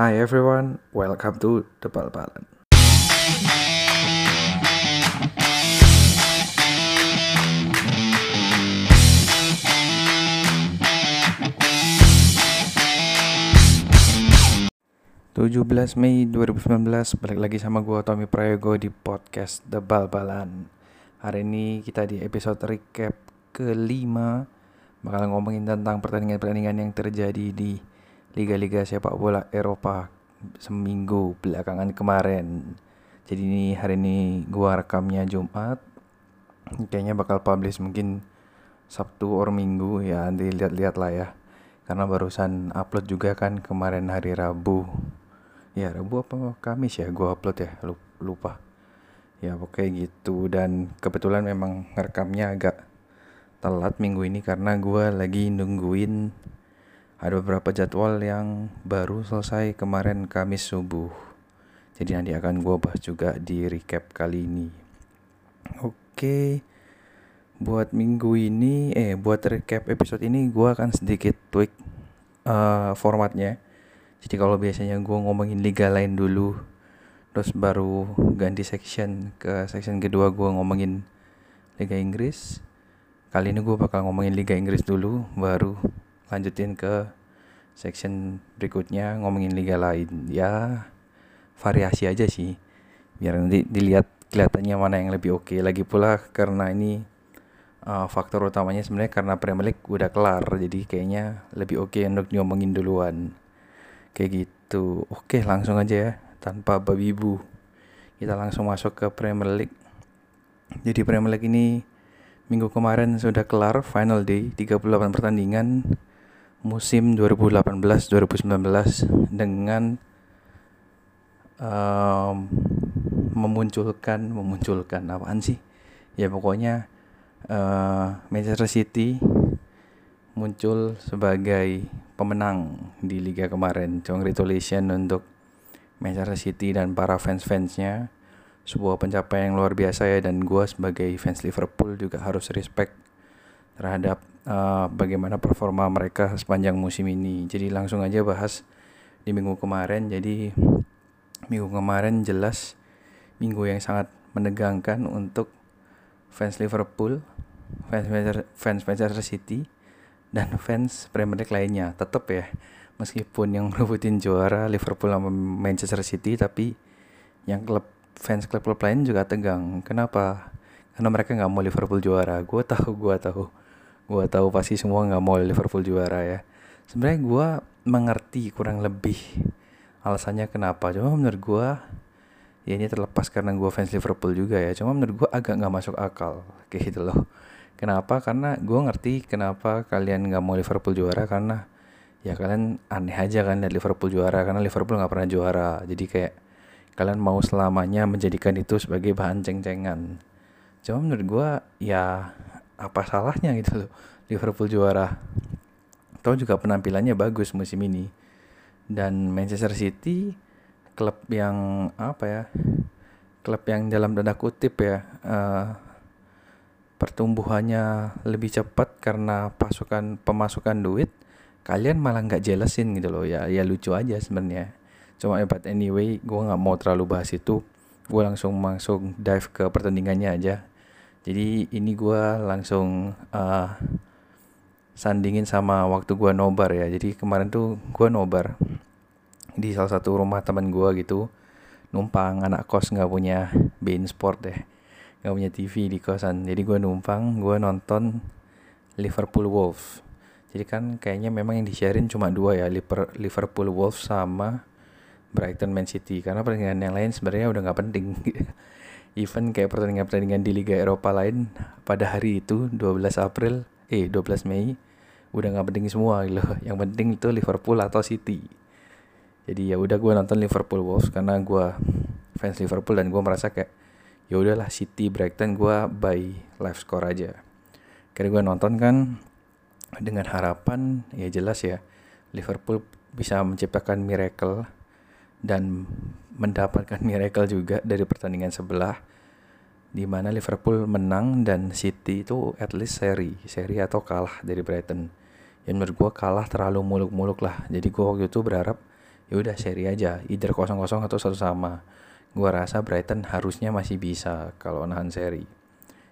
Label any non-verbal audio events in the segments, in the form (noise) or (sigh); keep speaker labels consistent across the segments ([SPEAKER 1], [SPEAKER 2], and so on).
[SPEAKER 1] Hi everyone, welcome to The Bal-Balan. Tujuh belas Mei 2019 balik lagi sama gue Tommy Prayogo di podcast The Bal-Balan. Hari ini kita di episode recap kelima bakal ngomongin tentang pertandingan-pertandingan yang terjadi di liga-liga sepak bola Eropa seminggu belakangan kemarin. Jadi ini hari ini gua rekamnya Jumat. Kayaknya bakal publish mungkin Sabtu or Minggu ya nanti lihat-lihat lah ya. Karena barusan upload juga kan kemarin hari Rabu. Ya Rabu apa Kamis ya gua upload ya lupa. Ya pokoknya gitu dan kebetulan memang ngerekamnya agak telat minggu ini karena gua lagi nungguin ada beberapa jadwal yang baru selesai kemarin Kamis subuh. Jadi nanti akan gue bahas juga di recap kali ini. Oke, buat minggu ini, eh buat recap episode ini gue akan sedikit tweak uh, formatnya. Jadi kalau biasanya gue ngomongin liga lain dulu, terus baru ganti section ke section kedua gue ngomongin Liga Inggris. Kali ini gue bakal ngomongin Liga Inggris dulu, baru lanjutin ke section berikutnya ngomongin liga lain. Ya variasi aja sih. Biar nanti dilihat kelihatannya mana yang lebih oke. Okay. lagi pula karena ini uh, faktor utamanya sebenarnya karena Premier League udah kelar jadi kayaknya lebih oke okay untuk ngomongin duluan. Kayak gitu. Oke langsung aja ya tanpa babi bu kita langsung masuk ke Premier League. Jadi Premier League ini minggu kemarin sudah kelar final day 38 pertandingan musim 2018-2019 dengan um, memunculkan memunculkan apaan sih? Ya pokoknya uh, Manchester City muncul sebagai pemenang di liga kemarin. Congratulations untuk Manchester City dan para fans-fansnya. Sebuah pencapaian yang luar biasa ya dan gue sebagai fans Liverpool juga harus respect terhadap uh, bagaimana performa mereka sepanjang musim ini. Jadi langsung aja bahas di minggu kemarin. Jadi minggu kemarin jelas minggu yang sangat menegangkan untuk fans Liverpool, fans Manchester, fans Manchester City dan fans Premier League lainnya. Tetap ya, meskipun yang (laughs) merebutin juara Liverpool sama Manchester City tapi yang klub fans klub-klub lain juga tegang. Kenapa? Karena mereka nggak mau Liverpool juara. Gue tahu, gue tahu gue tahu pasti semua nggak mau Liverpool juara ya. Sebenarnya gue mengerti kurang lebih alasannya kenapa. Cuma menurut gue ya ini terlepas karena gue fans Liverpool juga ya. Cuma menurut gue agak nggak masuk akal kayak gitu loh. Kenapa? Karena gue ngerti kenapa kalian nggak mau Liverpool juara karena ya kalian aneh aja kan lihat Liverpool juara karena Liverpool nggak pernah juara. Jadi kayak kalian mau selamanya menjadikan itu sebagai bahan ceng-cengan. Cuma menurut gue ya apa salahnya gitu loh Liverpool juara. Tahu juga penampilannya bagus musim ini. Dan Manchester City klub yang apa ya klub yang dalam tanda kutip ya uh, pertumbuhannya lebih cepat karena pasukan pemasukan duit kalian malah nggak jelasin gitu loh. Ya ya lucu aja sebenarnya. Cuma ya but anyway gue nggak mau terlalu bahas itu. Gue langsung langsung dive ke pertandingannya aja jadi ini gue langsung uh, sandingin sama waktu gue nobar ya. Jadi kemarin tuh gue nobar di salah satu rumah teman gue gitu. Numpang anak kos nggak punya bein sport deh. Nggak punya TV di kosan. Jadi gue numpang gue nonton Liverpool Wolves. Jadi kan kayaknya memang yang di-sharein cuma dua ya Liverpool Wolves sama Brighton Man City. Karena pertandingan yang lain sebenarnya udah nggak penting (laughs) event kayak pertandingan-pertandingan di Liga Eropa lain pada hari itu 12 April eh 12 Mei udah nggak penting semua gitu (laughs) yang penting itu Liverpool atau City. Jadi ya udah gue nonton Liverpool Wolves karena gue fans Liverpool dan gue merasa kayak ya udahlah City Brighton gue by live score aja. Karena gue nonton kan dengan harapan ya jelas ya Liverpool bisa menciptakan miracle dan mendapatkan miracle juga dari pertandingan sebelah di mana Liverpool menang dan City itu at least seri, seri atau kalah dari Brighton. Yang menurut gue kalah terlalu muluk-muluk lah. Jadi gue waktu itu berharap ya udah seri aja either kosong kosong atau satu sama gue rasa Brighton harusnya masih bisa kalau nahan seri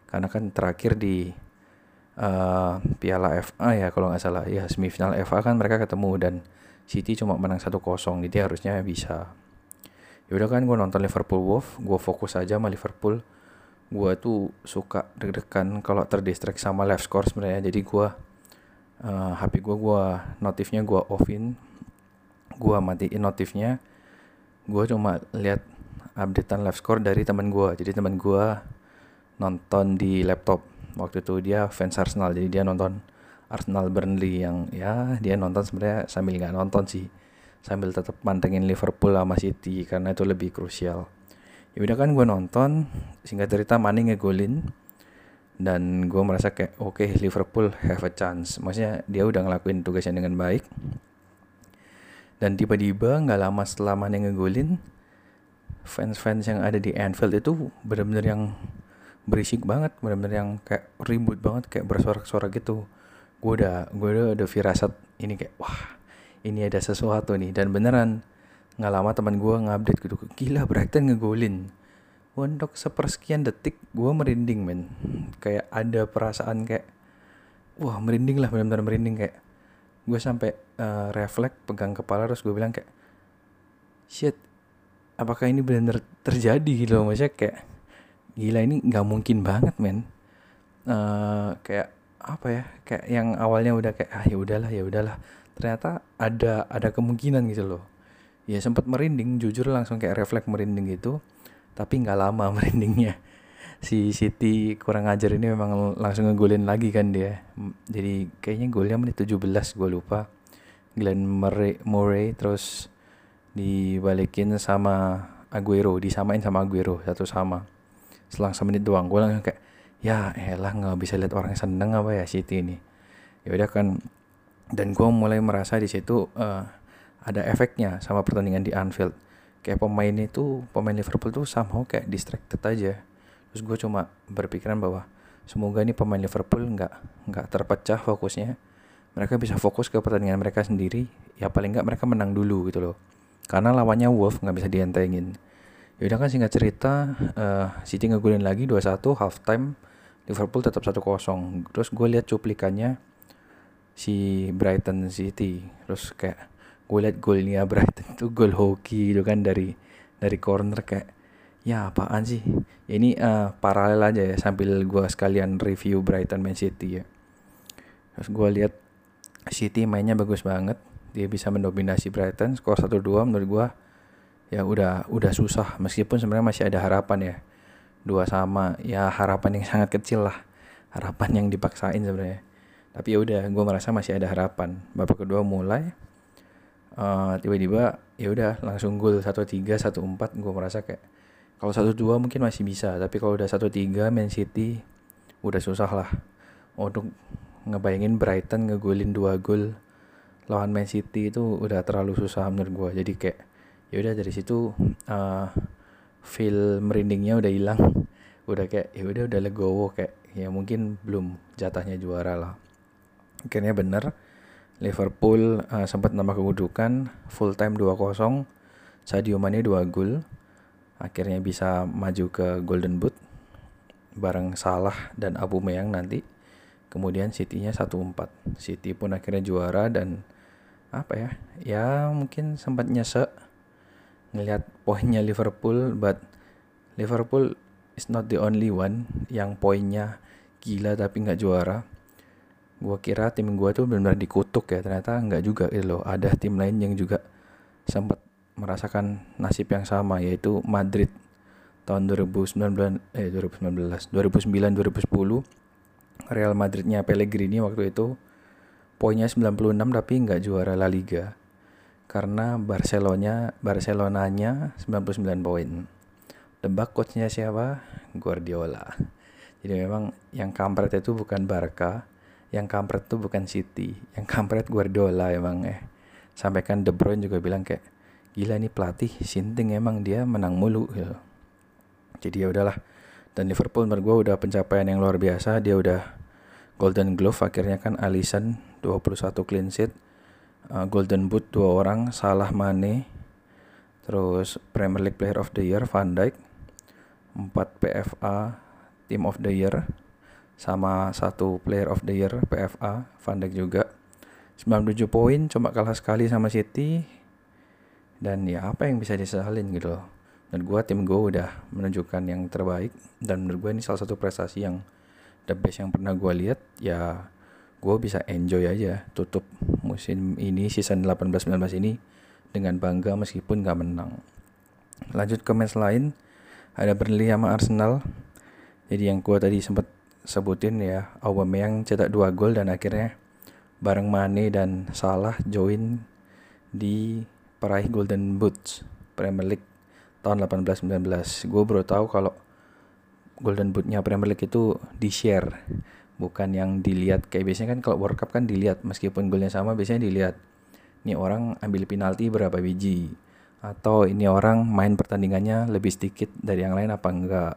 [SPEAKER 1] karena kan terakhir di uh, Piala FA ya kalau nggak salah ya semifinal FA kan mereka ketemu dan City cuma menang 1-0 jadi harusnya bisa ya udah kan gue nonton Liverpool Wolf gue fokus aja sama Liverpool. Gue tuh suka deg-degan kalau terdistract sama live score sebenarnya. Jadi gue uh, HP gue gue notifnya gue offin gue matiin notifnya. Gue cuma lihat updatean live score dari teman gue jadi teman gue nonton di laptop. Waktu itu dia fans Arsenal jadi dia nonton Arsenal Burnley yang ya dia nonton sebenarnya sambil nggak nonton sih sambil tetap mantengin Liverpool sama City karena itu lebih krusial. Ya udah kan gue nonton singkat cerita Mane ngegolin dan gue merasa kayak oke okay, Liverpool have a chance. Maksudnya dia udah ngelakuin tugasnya dengan baik. Dan tiba-tiba nggak lama setelah Mane ngegolin fans-fans yang ada di Anfield itu benar-benar yang berisik banget benar-benar yang kayak ribut banget kayak bersorak-sorak gitu. Gue udah gue udah ada firasat ini kayak wah ini ada sesuatu nih. Dan beneran nggak lama teman gue ngupdate gitu gila Brighton ngegolin. Untuk sepersekian detik gue merinding men. Kayak ada perasaan kayak wah merinding lah benar-benar merinding. Kayak gue sampai uh, refleks pegang kepala terus gue bilang kayak shit apakah ini benar terjadi gitu? Loh maksudnya kayak gila ini nggak mungkin banget men. Uh, kayak apa ya kayak yang awalnya udah kayak ah ya udahlah ya udahlah ternyata ada ada kemungkinan gitu loh. Ya sempat merinding jujur langsung kayak refleks merinding gitu tapi nggak lama (laughs) merindingnya. Si City kurang ajar ini memang langsung ngegolin lagi kan dia. Jadi kayaknya golnya menit 17 gue lupa. Glenn Murray, Murray terus dibalikin sama Aguero disamain sama Aguero satu sama. Selang semenit doang gue langsung kayak ya elah nggak bisa lihat orang seneng apa ya City ini. Ya udah kan dan gue mulai merasa di situ uh, ada efeknya sama pertandingan di Anfield. Kayak pemain itu pemain Liverpool tuh somehow kayak distracted aja. Terus gue cuma berpikiran bahwa semoga ini pemain Liverpool nggak nggak terpecah fokusnya. Mereka bisa fokus ke pertandingan mereka sendiri ya paling nggak mereka menang dulu gitu loh. Karena lawannya Wolf nggak bisa dientengin. Yaudah kan singkat cerita uh, City ngegulin lagi 2-1 half time Liverpool tetap 1-0 terus gue lihat cuplikannya si Brighton City. Terus kayak gue liat golnya Brighton itu gol hoki itu kan dari dari corner kayak ya apaan sih? Ya, ini uh, paralel aja ya sambil gue sekalian review Brighton Man City ya. Terus gue lihat City mainnya bagus banget. Dia bisa mendominasi Brighton skor 1-2 menurut gue ya udah udah susah. Meskipun sebenarnya masih ada harapan ya. Dua sama ya harapan yang (laughs) sangat kecil lah. Harapan yang dipaksain sebenarnya tapi ya udah gue merasa masih ada harapan. Babak kedua mulai uh, tiba-tiba ya udah langsung gol satu tiga satu empat gue merasa kayak kalau satu dua mungkin masih bisa. Tapi kalau udah satu tiga Man City udah susah lah untuk ngebayangin Brighton ngegolin dua gol lawan Man City itu udah terlalu susah menurut gue jadi kayak ya udah dari situ uh, feel merindingnya udah hilang. Udah kayak ya udah udah legowo kayak ya mungkin belum jatahnya juara lah akhirnya bener Liverpool uh, sempat nambah kedudukan full time 2-0 Sadio Mane 2 gol akhirnya bisa maju ke Golden Boot bareng Salah dan Abu Meyang nanti kemudian City-nya 1-4 City pun akhirnya juara dan apa ya ya mungkin sempat nyesek ngelihat poinnya Liverpool but Liverpool is not the only one yang poinnya gila tapi nggak juara gue kira tim gue tuh benar-benar dikutuk ya. Ternyata nggak juga gitu loh. Ada tim lain yang juga sempat merasakan nasib yang sama yaitu Madrid tahun 2019 eh 2019 2009 2010 Real Madridnya Pellegrini waktu itu poinnya 96 tapi nggak juara La Liga. Karena Barcelona Barcelonanya 99 poin. Tebak coachnya siapa? Guardiola. Jadi memang yang kampret itu bukan Barca yang kampret tuh bukan City yang kampret Guardiola emang eh sampaikan De Bruyne juga bilang kayak gila nih pelatih sinting emang dia menang mulu gitu. Jadi ya udahlah. Dan Liverpool menurut gue udah pencapaian yang luar biasa dia udah Golden Glove akhirnya kan Alisson 21 clean sheet uh, Golden Boot dua orang Salah Mane terus Premier League Player of the Year Van Dijk 4 PFA Team of the Year sama satu Player of the Year PFA Van Dijk juga. 97 poin cuma kalah sekali sama City. Dan ya apa yang bisa disesalin gitu loh. Dan gue tim gue udah menunjukkan yang terbaik. Dan menurut gue ini salah satu prestasi yang the best yang pernah gue lihat. Ya gue bisa enjoy aja tutup musim ini season 18-19 ini dengan bangga meskipun gak menang. Lanjut ke match lain. Ada Burnley sama Arsenal. Jadi yang gue tadi sempat sebutin ya Aubameyang cetak dua gol dan akhirnya bareng Mane dan Salah join di peraih Golden Boots Premier League tahun 18-19 gue baru tahu kalau Golden Bootnya Premier League itu di share bukan yang dilihat. Kayak biasanya kan kalau World Cup kan dilihat meskipun golnya sama biasanya dilihat ini orang ambil penalti berapa biji? Atau ini orang main pertandingannya lebih sedikit dari yang lain apa enggak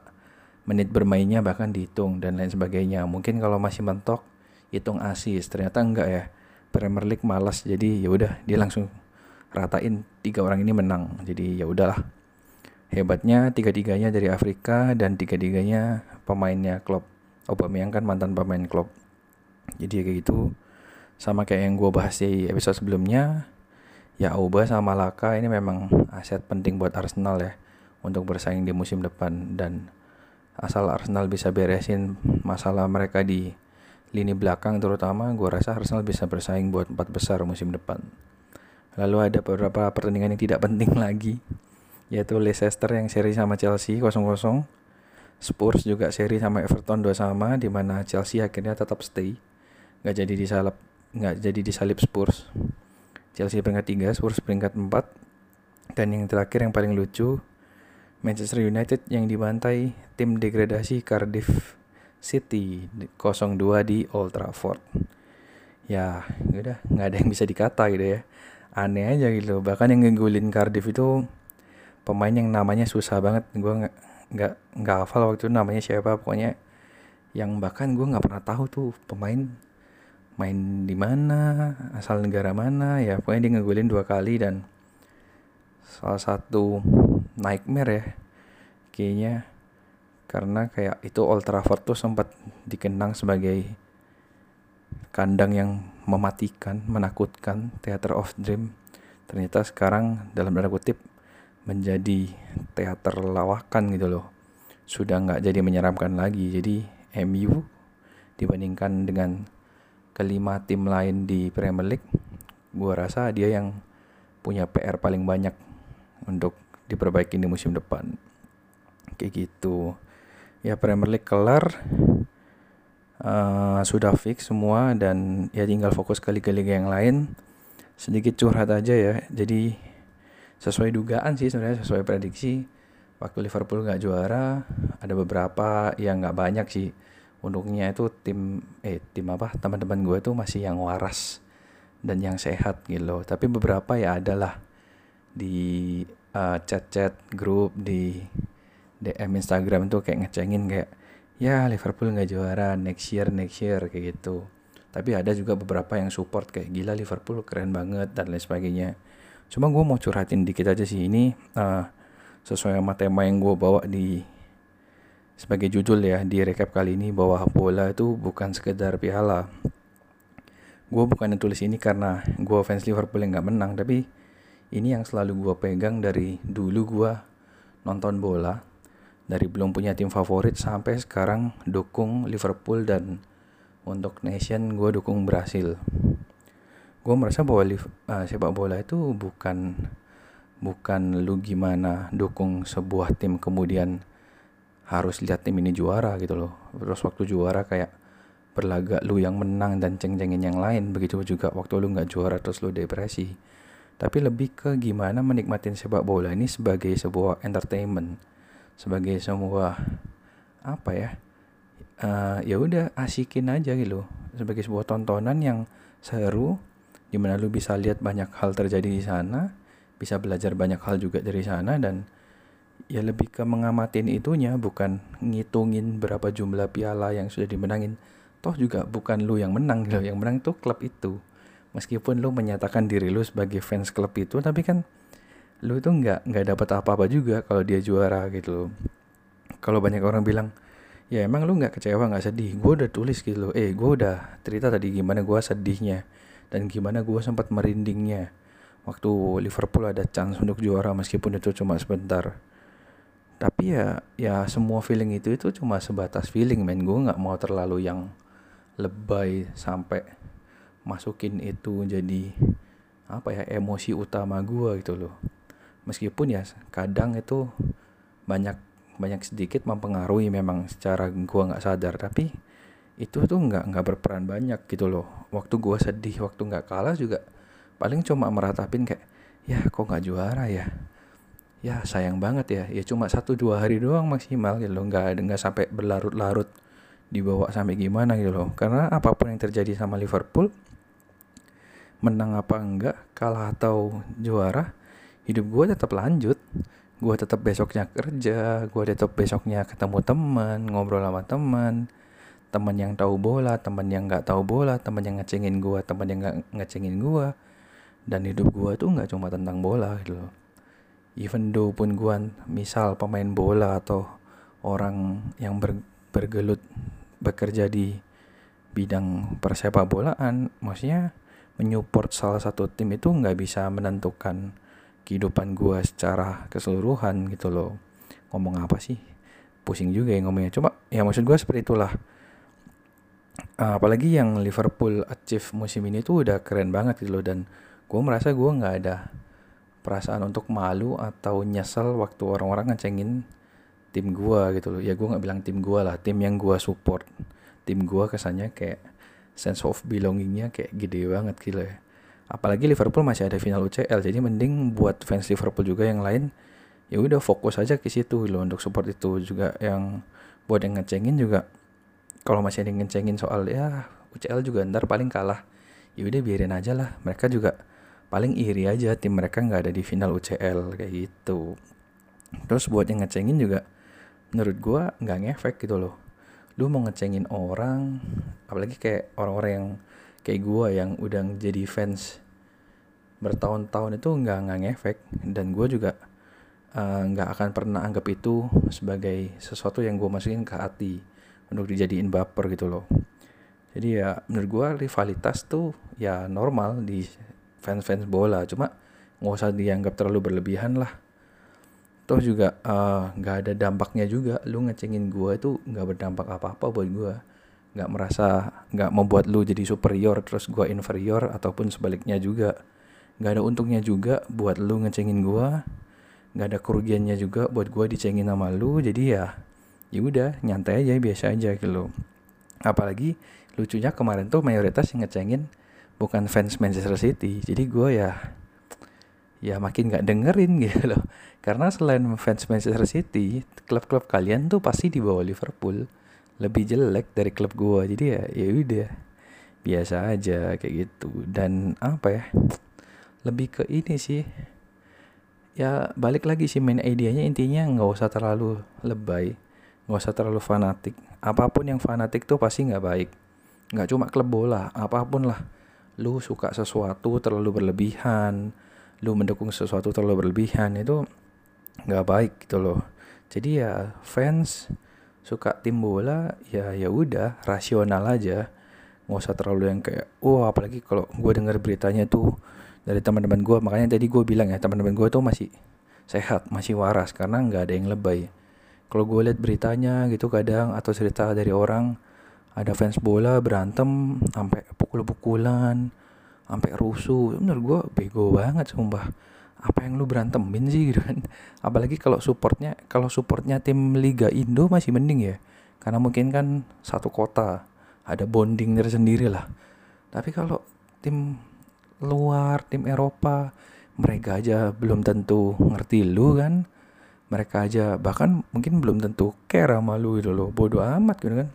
[SPEAKER 1] menit bermainnya bahkan dihitung dan lain sebagainya. Mungkin kalau masih mentok hitung asis ternyata enggak ya. Premier League malas jadi ya udah dia langsung ratain tiga orang ini menang. Jadi ya udahlah. Hebatnya tiga-tiganya dari Afrika dan tiga-tiganya pemainnya klub Aubameyang kan mantan pemain klub jadi kayak gitu. Sama kayak yang gue bahas di episode sebelumnya ya Auba sama Laka ini memang aset penting buat Arsenal ya untuk bersaing di musim depan. Dan asal Arsenal bisa beresin masalah mereka di lini belakang terutama gue rasa Arsenal bisa bersaing buat empat besar musim depan. Lalu ada beberapa pertandingan yang tidak penting (laughs) lagi yaitu Leicester yang seri sama Chelsea 0-0 Spurs juga seri sama Everton dua sama di mana Chelsea akhirnya tetap stay nggak jadi disalip nggak jadi disalip Spurs. Chelsea peringkat 3 Spurs peringkat 4 dan yang terakhir yang paling lucu Manchester United yang dibantai tim degradasi Cardiff City 0-2 di Old Trafford. Ya udah nggak ada yang bisa dikata gitu ya. Aneh aja gitu. Bahkan yang ngegulin Cardiff itu pemain yang namanya susah banget. Gue nggak nggak nggak hafal waktu itu namanya siapa. Pokoknya yang bahkan gue nggak pernah tahu tuh pemain main di mana asal negara mana. Ya pokoknya dia ngegulin dua kali dan salah satu nightmare ya kayaknya karena kayak itu Old Trafford tuh sempat dikenang sebagai kandang yang mematikan, menakutkan, theater of dream. Ternyata sekarang dalam tanda kutip menjadi teater lawakan gitu loh. Sudah nggak jadi menyeramkan lagi. Jadi MU dibandingkan dengan kelima tim lain di Premier League, gua rasa dia yang punya PR paling banyak untuk diperbaiki di musim depan. Kayak gitu. Ya Premier League kelar. Uh, sudah fix semua dan ya tinggal fokus ke liga-liga yang lain. Sedikit curhat aja ya. Jadi sesuai dugaan sih sebenarnya sesuai prediksi waktu Liverpool nggak juara ada beberapa yang nggak banyak sih untungnya itu tim eh tim apa teman-teman gue tuh masih yang waras dan yang sehat gitu loh tapi beberapa ya adalah di uh, chat-chat grup di DM Instagram tuh kayak ngecengin kayak ya Liverpool nggak juara next year next year kayak gitu. Tapi ada juga beberapa yang support kayak gila Liverpool keren banget dan lain sebagainya. Cuma gue mau curhatin dikit aja sih ini uh, sesuai sama tema yang gue bawa di sebagai judul ya di recap kali ini bahwa bola itu bukan sekedar piala. Gue bukan tulis ini karena gue fans Liverpool yang nggak menang tapi ini yang selalu gue pegang dari dulu gue nonton bola. Dari belum punya tim favorit sampai sekarang dukung Liverpool dan untuk nation gue dukung Brasil. Gue merasa bahwa uh, sepak bola itu bukan bukan lu gimana dukung sebuah tim kemudian harus lihat tim ini juara gitu loh. Terus waktu juara kayak berlagak lu yang menang dan ceng-cengin yang lain. Begitu juga waktu lu nggak juara terus lu depresi tapi lebih ke gimana menikmatin sepak bola ini sebagai sebuah entertainment. Sebagai sebuah apa ya uh, ya udah asikin aja gitu. Sebagai sebuah tontonan yang seru di mana lu bisa lihat banyak hal terjadi di sana bisa belajar banyak hal juga dari sana dan ya lebih ke mengamatin itunya bukan ngitungin berapa jumlah piala yang sudah dimenangin. Toh juga bukan lu yang menang gitu. Yang menang itu klub itu meskipun lu menyatakan diri lu sebagai fans klub itu tapi kan lu tuh nggak nggak dapat apa-apa juga kalau dia juara gitu loh. Kalau banyak orang bilang ya emang lu nggak kecewa nggak sedih? Gue udah tulis gitu loh. Eh gue udah cerita tadi gimana gue sedihnya dan gimana gue sempat merindingnya. Waktu Liverpool ada chance untuk juara meskipun itu cuma sebentar. Tapi ya ya semua feeling itu itu cuma sebatas feeling men. Gue nggak mau terlalu yang lebay sampai masukin itu jadi apa ya emosi utama gue gitu loh. Meskipun ya kadang itu banyak banyak sedikit mempengaruhi memang secara gue nggak sadar tapi itu tuh nggak nggak berperan banyak gitu loh. Waktu gue sedih waktu nggak kalah juga paling cuma meratapin kayak ya kok nggak juara ya? Ya sayang banget ya. Ya cuma satu dua hari doang maksimal gitu loh. Nggak nggak sampai berlarut-larut dibawa sampai gimana gitu loh. Karena apa pun yang terjadi sama Liverpool menang apa enggak kalah atau juara hidup gue tetap lanjut. Gue tetap besoknya kerja gue tetap besoknya ketemu teman ngobrol sama teman teman yang tahu bola teman yang nggak tahu bola teman yang ngecengin gue teman yang nggak ngecengin gue dan hidup gue tuh nggak cuma tentang bola gitu loh. Even though pun gue misal pemain bola atau orang yang ber, bergelut bekerja di bidang persepak bolaan maksudnya menyupport salah satu tim itu nggak bisa menentukan kehidupan gue secara keseluruhan gitu loh. Ngomong apa sih? Pusing juga ya ngomongnya. Coba ya maksud gue seperti itulah. Uh, apalagi yang Liverpool achieve musim ini tuh udah keren banget gitu loh. Dan gue merasa gue nggak ada perasaan untuk malu atau nyesel waktu orang-orang ngecengin tim gue gitu loh. Ya gue nggak bilang tim gue lah tim yang gue support. Tim gue kesannya kayak sense of belongingnya kayak gede banget gitu ya. Apalagi Liverpool masih ada final UCL jadi mending buat fans Liverpool juga yang lain ya udah fokus aja ke situ loh. Untuk support itu juga yang buat yang ngecengin juga kalau masih ada yang ngecengin soal ya UCL juga ntar paling kalah ya udah biarin aja lah. Mereka juga paling iri aja tim mereka nggak ada di final UCL kayak gitu. Terus buat yang ngecengin juga menurut gua nggak ngefek gitu loh lu mau ngecengin orang apalagi kayak orang-orang yang kayak gue yang udah jadi fans bertahun-tahun itu nggak nggak ngefek. Dan gue juga eh, nggak uh, akan pernah anggap itu sebagai sesuatu yang gue masukin ke hati untuk dijadiin baper gitu loh. Jadi ya menurut gue rivalitas tuh ya normal di fans-fans bola. Cuma nggak usah dianggap terlalu berlebihan lah toh juga eh, nggak uh, ada dampaknya juga. Lu ngecengin gue itu nggak berdampak apa-apa buat gue nggak merasa nggak membuat lu jadi superior terus gue inferior ataupun sebaliknya juga. Nggak ada untungnya juga buat lu ngecengin gue nggak ada kerugiannya juga buat gue dicengin sama lu. Jadi ya ya udah nyantai aja biasa aja gitu apalagi lucunya kemarin tuh mayoritas yang ngecengin bukan fans Manchester City. Jadi gue ya ya makin nggak dengerin (laughs) gitu loh. Karena selain fans Manchester City klub-klub kalian tuh pasti di bawah Liverpool. Lebih jelek dari klub gua. Jadi ya ya udah. Biasa aja kayak gitu. Dan apa ya? Lebih ke ini sih. Ya balik lagi sih main idenya. Intinya nggak usah terlalu lebay. Nggak usah terlalu fanatik. Apa pun yang fanatik tuh pasti nggak baik. Nggak cuma klub bola apa pun lah. Lu suka sesuatu terlalu berlebihan lu mendukung sesuatu terlalu berlebihan itu nggak baik gitu loh. Jadi ya fans suka tim bola ya ya udah rasional aja. Nggak usah terlalu yang kayak oh apalagi kalau gue dengar beritanya tuh dari teman-teman gue makanya tadi gue bilang ya teman-teman gue tuh masih sehat masih waras karena nggak ada yang lebay. Kalau gue lihat beritanya gitu kadang atau cerita dari orang ada fans bola berantem sampai pukul-pukulan sampai rusuh. Menurut gue bego banget sumpah. Apa yang lu berantemin sih gitu kan? (laughs) Apalagi kalau supportnya kalau supportnya tim Liga Indo masih mending ya. Karena mungkin kan satu kota ada bonding tersendiri lah. Tapi kalau tim luar tim Eropa mereka aja belum tentu ngerti lu kan? Mereka aja bahkan mungkin belum tentu care sama lu gitu loh. Bodoh amat gitu kan?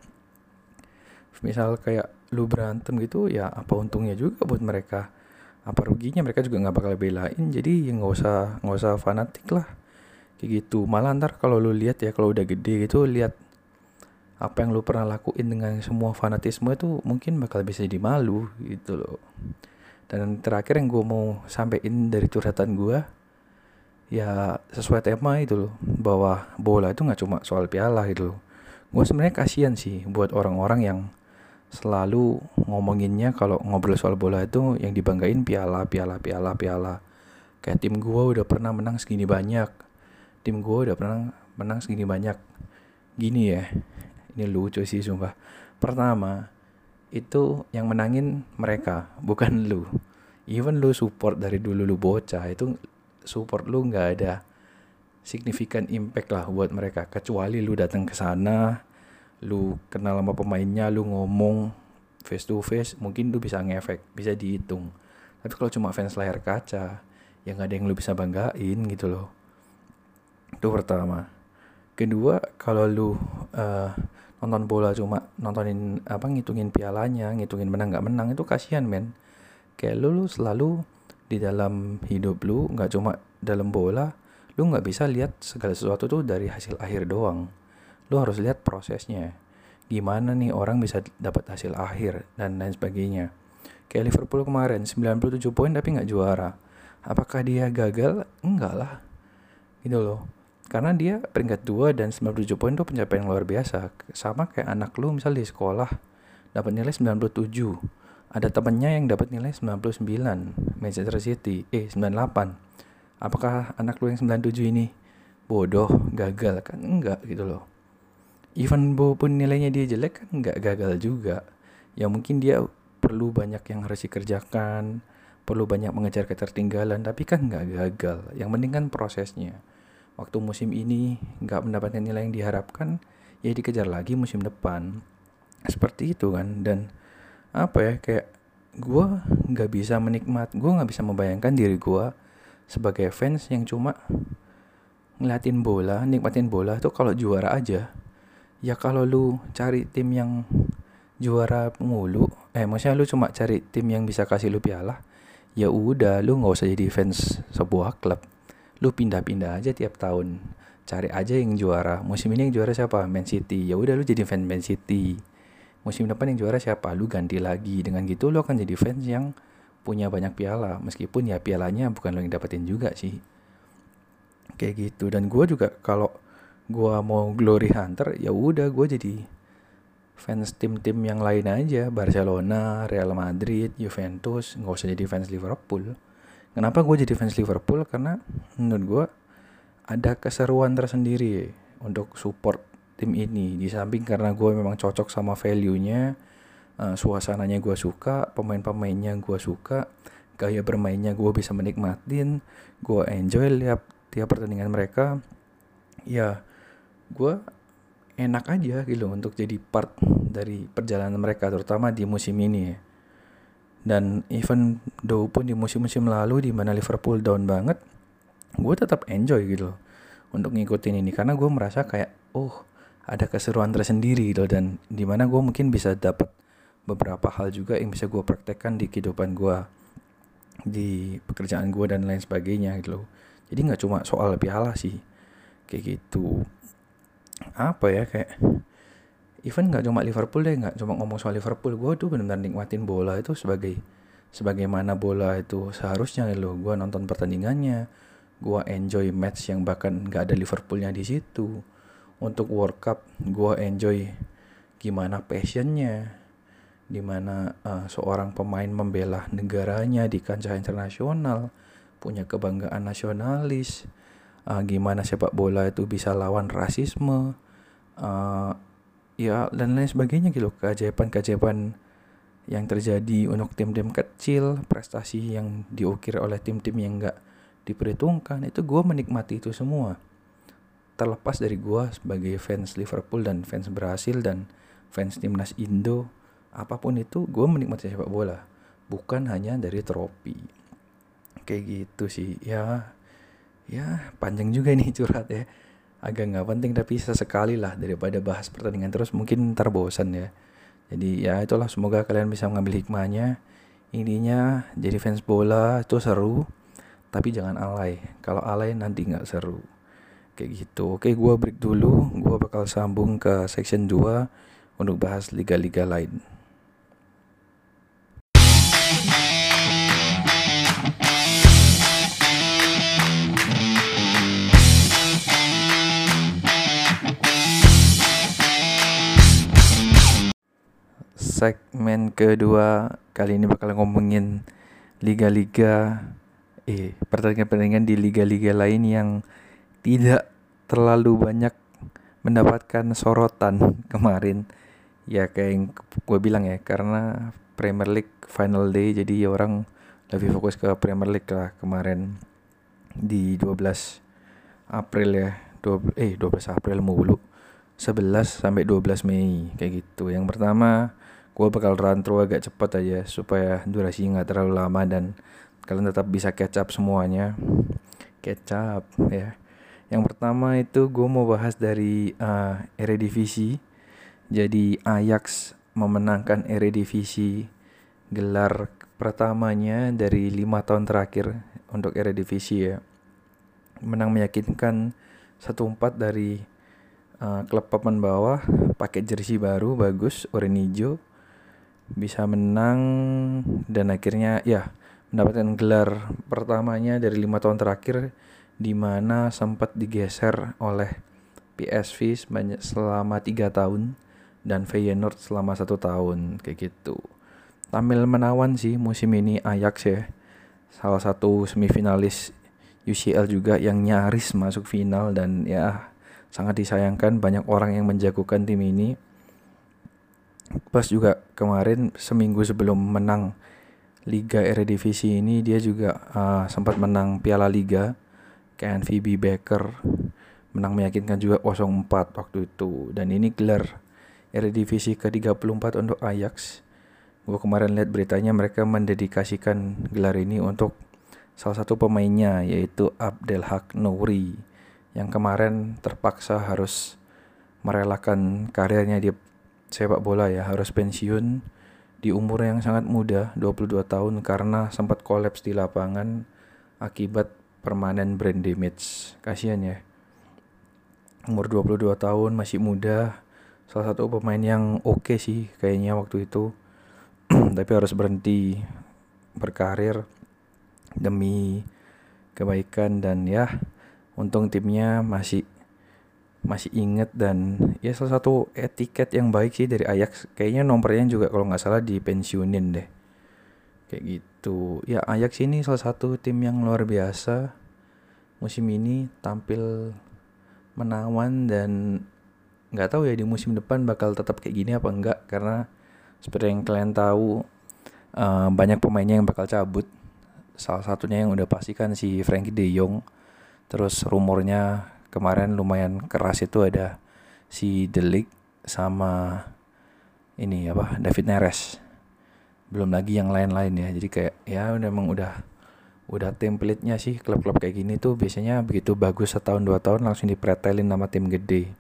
[SPEAKER 1] Misal kayak lu berantem gitu ya apa untungnya juga buat mereka. Apa ruginya? Mereka juga nggak bakal belain. Jadi ya nggak usah nggak usah fanatik lah. Kayak gitu. Malah ntar kalau lu lihat ya kalau udah gede gitu lihat apa yang lu pernah lakuin dengan semua fanatisme itu mungkin bakal bisa jadi malu gitu loh. Dan terakhir yang gue mau sampaikan dari curhatan gue ya sesuai tema itu loh bahwa bola itu nggak cuma soal piala gitu loh. Gue sebenarnya kasihan sih buat orang-orang yang selalu ngomonginnya kalau ngobrol soal bola itu yang dibanggain piala piala piala piala. Kayak tim gue udah pernah menang segini banyak. Tim gue udah pernah menang segini banyak. Gini ya ini lucu sih sumpah. Pertama itu yang menangin mereka bukan (laughs) lu. Even lu support dari dulu lu bocah itu support lu nggak ada signifikan impact lah buat mereka. Kecuali lu datang ke sana lu kenal sama pemainnya lu ngomong face to face mungkin lu bisa ngefek bisa dihitung. Tapi kalau cuma fans layar kaca ya nggak ada yang lu bisa banggain gitu loh. Itu pertama. Kedua kalau lu uh, nonton bola cuma nontonin apa ngitungin pialanya ngitungin menang nggak menang itu kasihan men. Kayak lu, lu selalu di dalam hidup lu nggak cuma dalam bola lu nggak bisa lihat segala sesuatu tuh dari hasil akhir doang lu harus lihat prosesnya. Gimana nih orang bisa dapat hasil akhir dan lain sebagainya. Kayak Liverpool kemarin 97 poin tapi nggak juara. Apakah dia gagal? Enggak lah. Gitu loh. Karena dia peringkat 2 dan 97 poin itu pencapaian yang luar biasa. Sama kayak anak lu misal di sekolah dapat nilai 97 ada temennya yang dapat nilai 99 Manchester City. Eh 98 apakah anak lu yang 97 ini bodoh gagal kan? Enggak gitu loh even pun nilainya dia jelek kan enggak gagal juga. Ya mungkin dia perlu banyak yang harus dikerjakan perlu banyak mengejar ketertinggalan tapi kan enggak gagal. Yang penting kan prosesnya. Waktu musim ini enggak mendapatkan nilai yang diharapkan ya dikejar lagi musim depan. Seperti itu kan. Dan apa ya kayak gue nggak bisa menikmat gue nggak bisa membayangkan diri gue sebagai fans yang cuma ngeliatin bola nikmatin bola tuh kalau juara aja ya kalau lu cari tim yang juara mulu eh maksudnya lu cuma cari tim yang bisa kasih lu piala ya udah lu nggak usah jadi fans sebuah klub. Lu pindah-pindah aja tiap tahun. Cari aja yang juara. Musim ini yang juara siapa? Man City. Ya udah lu jadi fans Man City. Musim depan yang juara siapa? Lu ganti lagi. Dengan gitu lo akan jadi fans yang punya banyak piala. Meskipun ya pialanya bukan lo yang dapetin juga sih. Kayak gitu. Dan gue juga kalau gue mau glory hunter ya udah gue jadi fans tim-tim yang lain aja. Barcelona Real Madrid Juventus nggak usah jadi fans Liverpool. Kenapa gue jadi fans Liverpool? Karena menurut gue ada keseruan tersendiri untuk support tim ini. Di samping karena gue memang cocok sama value-nya uh, suasananya gue suka pemain-pemainnya gue suka gaya bermainnya gue bisa menikmatin gue enjoy lihat tiap pertandingan mereka. Ya gue enak aja gitu untuk jadi part dari perjalanan mereka terutama di musim ini ya. dan even though pun di musim-musim lalu di mana Liverpool down banget gue tetap enjoy gitu untuk ngikutin ini. Karena gue merasa kayak oh ada keseruan tersendiri gitu. Dan di mana gue mungkin bisa dapat beberapa hal juga yang bisa gue praktekkan di kehidupan gue di pekerjaan gue dan lain sebagainya gitu loh. Jadi nggak cuma soal piala sih kayak gitu apa ya kayak even nggak cuma Liverpool deh nggak cuma ngomong soal Liverpool gue tuh benar-benar nikmatin bola itu sebagai sebagaimana bola itu seharusnya gitu loh. Gue nonton pertandingannya gue enjoy match yang bahkan nggak ada Liverpoolnya di situ. Untuk World Cup gue enjoy gimana passionnya di mana uh, seorang pemain membela negaranya di kancah internasional punya kebanggaan nasionalis uh, gimana sepak bola itu bisa lawan rasisme uh, ya dan lain sebagainya gitu keajaiban-keajaiban yang terjadi untuk tim-tim kecil prestasi yang diukir oleh tim-tim yang enggak diperhitungkan itu gue menikmati itu semua. Terlepas dari gue sebagai fans Liverpool dan fans Brasil dan fans timnas Indo apa pun itu gue menikmati sepak bola. Bukan hanya dari trofi. Kayak gitu sih ya ya panjang juga ini curhat ya. Agak nggak penting tapi sesekali lah daripada bahas pertandingan terus. Mungkin ntar bosan ya. Jadi ya itulah. Semoga kalian bisa mengambil hikmahnya. Intinya jadi fans bola itu seru. Tapi jangan alay. Kalau alay nanti nggak seru. Kayak gitu. Oke gue break dulu. Gue bakal sambung ke section 2 untuk bahas liga-liga lain segmen kedua. Kali ini bakal ngomongin liga-liga eh pertandingan-pertandingan di liga-liga lain yang tidak terlalu banyak mendapatkan sorotan (laughs) kemarin. Ya kayak yang gue bilang ya karena Premier League final day jadi orang lebih fokus ke Premier League lah kemarin di 12 April ya. 12, eh 12 April mulu 11 sampai 12 Mei kayak gitu. Yang pertama, gue bakal run through agak cepat aja supaya durasi nggak terlalu lama dan kalian tetap bisa catch up semuanya. Catch up ya. Yang pertama itu gue mau bahas dari uh, Eredivisie. Jadi Ajax memenangkan Eredivisie gelar pertamanya dari lima tahun terakhir untuk Eredivisie ya. Menang meyakinkan 1-4 dari uh, klub papan bawah pakai jersey baru bagus oranye hijau bisa menang dan akhirnya ya mendapatkan gelar pertamanya dari lima tahun terakhir di mana sempat digeser oleh PSV selama tiga tahun dan Feyenoord selama satu tahun kayak gitu. Tampil menawan sih musim ini Ajax ya. Salah satu semifinalis UCL juga yang nyaris masuk final dan ya sangat disayangkan banyak orang yang menjagokan tim ini. Plus juga kemarin seminggu sebelum menang Liga Eredivisie ini dia juga uh, sempat menang Piala Liga. Kayak Phoebe Baker menang meyakinkan juga 0-4 waktu itu. Dan ini gelar Eredivisie ke-34 untuk Ajax. Gue kemarin lihat beritanya mereka mendedikasikan gelar ini untuk salah satu pemainnya yaitu Abdelhak Nouri yang kemarin terpaksa harus merelakan karirnya. Di sepak bola ya harus pensiun di umur yang sangat muda 22 tahun karena sempat kolaps di lapangan akibat permanen brain damage. Kasihan ya. Umur 22 tahun masih muda. Salah satu pemain yang oke okay sih kayaknya waktu itu. (clears throat) Tapi harus berhenti berkarir demi kebaikan dan ya untung timnya masih masih inget dan ya salah satu etiket yang baik sih dari Ajax. Kayaknya nomornya juga kalau nggak salah dipensiunin deh. Kayak gitu. Ya Ajax ini salah satu tim yang luar biasa. Musim ini tampil menawan dan nggak tahu ya di musim depan bakal tetap kayak gini apa enggak. Karena seperti yang kalian tahu uh, banyak pemainnya yang bakal cabut. Salah satunya yang udah pastikan si Frankie De Jong. Terus rumornya kemarin lumayan keras itu ada si Delik sama ini apa David Neres. Belum lagi yang lain-lain ya. Jadi kayak ya udah emang udah udah template-nya sih klub-klub kayak gini tuh biasanya begitu bagus setahun dua tahun langsung dipretelin sama tim gede.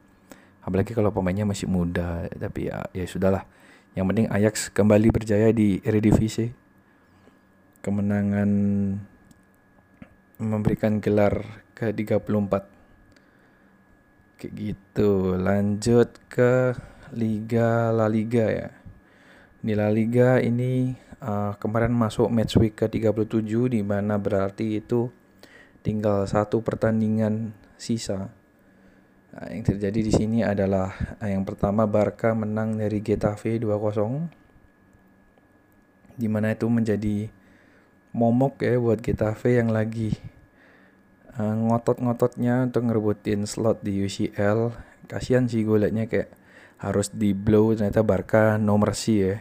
[SPEAKER 1] Apalagi kalau pemainnya masih muda, tapi ya ya sudahlah. Yang penting Ajax kembali berjaya di Eredivisie. Kemenangan memberikan gelar ke-34 kayak gitu. Lanjut ke Liga La Liga ya. Di La Liga ini uh, kemarin masuk match week ke-37 di mana berarti itu tinggal satu pertandingan sisa. Nah, yang terjadi di sini adalah uh, yang pertama Barca menang dari Getafe 2-0 di mana itu menjadi momok ya buat Getafe yang lagi uh, ngotot-ngototnya untuk ngerebutin slot di UCL kasihan sih gue liatnya kayak harus di blow ternyata Barca no mercy ya.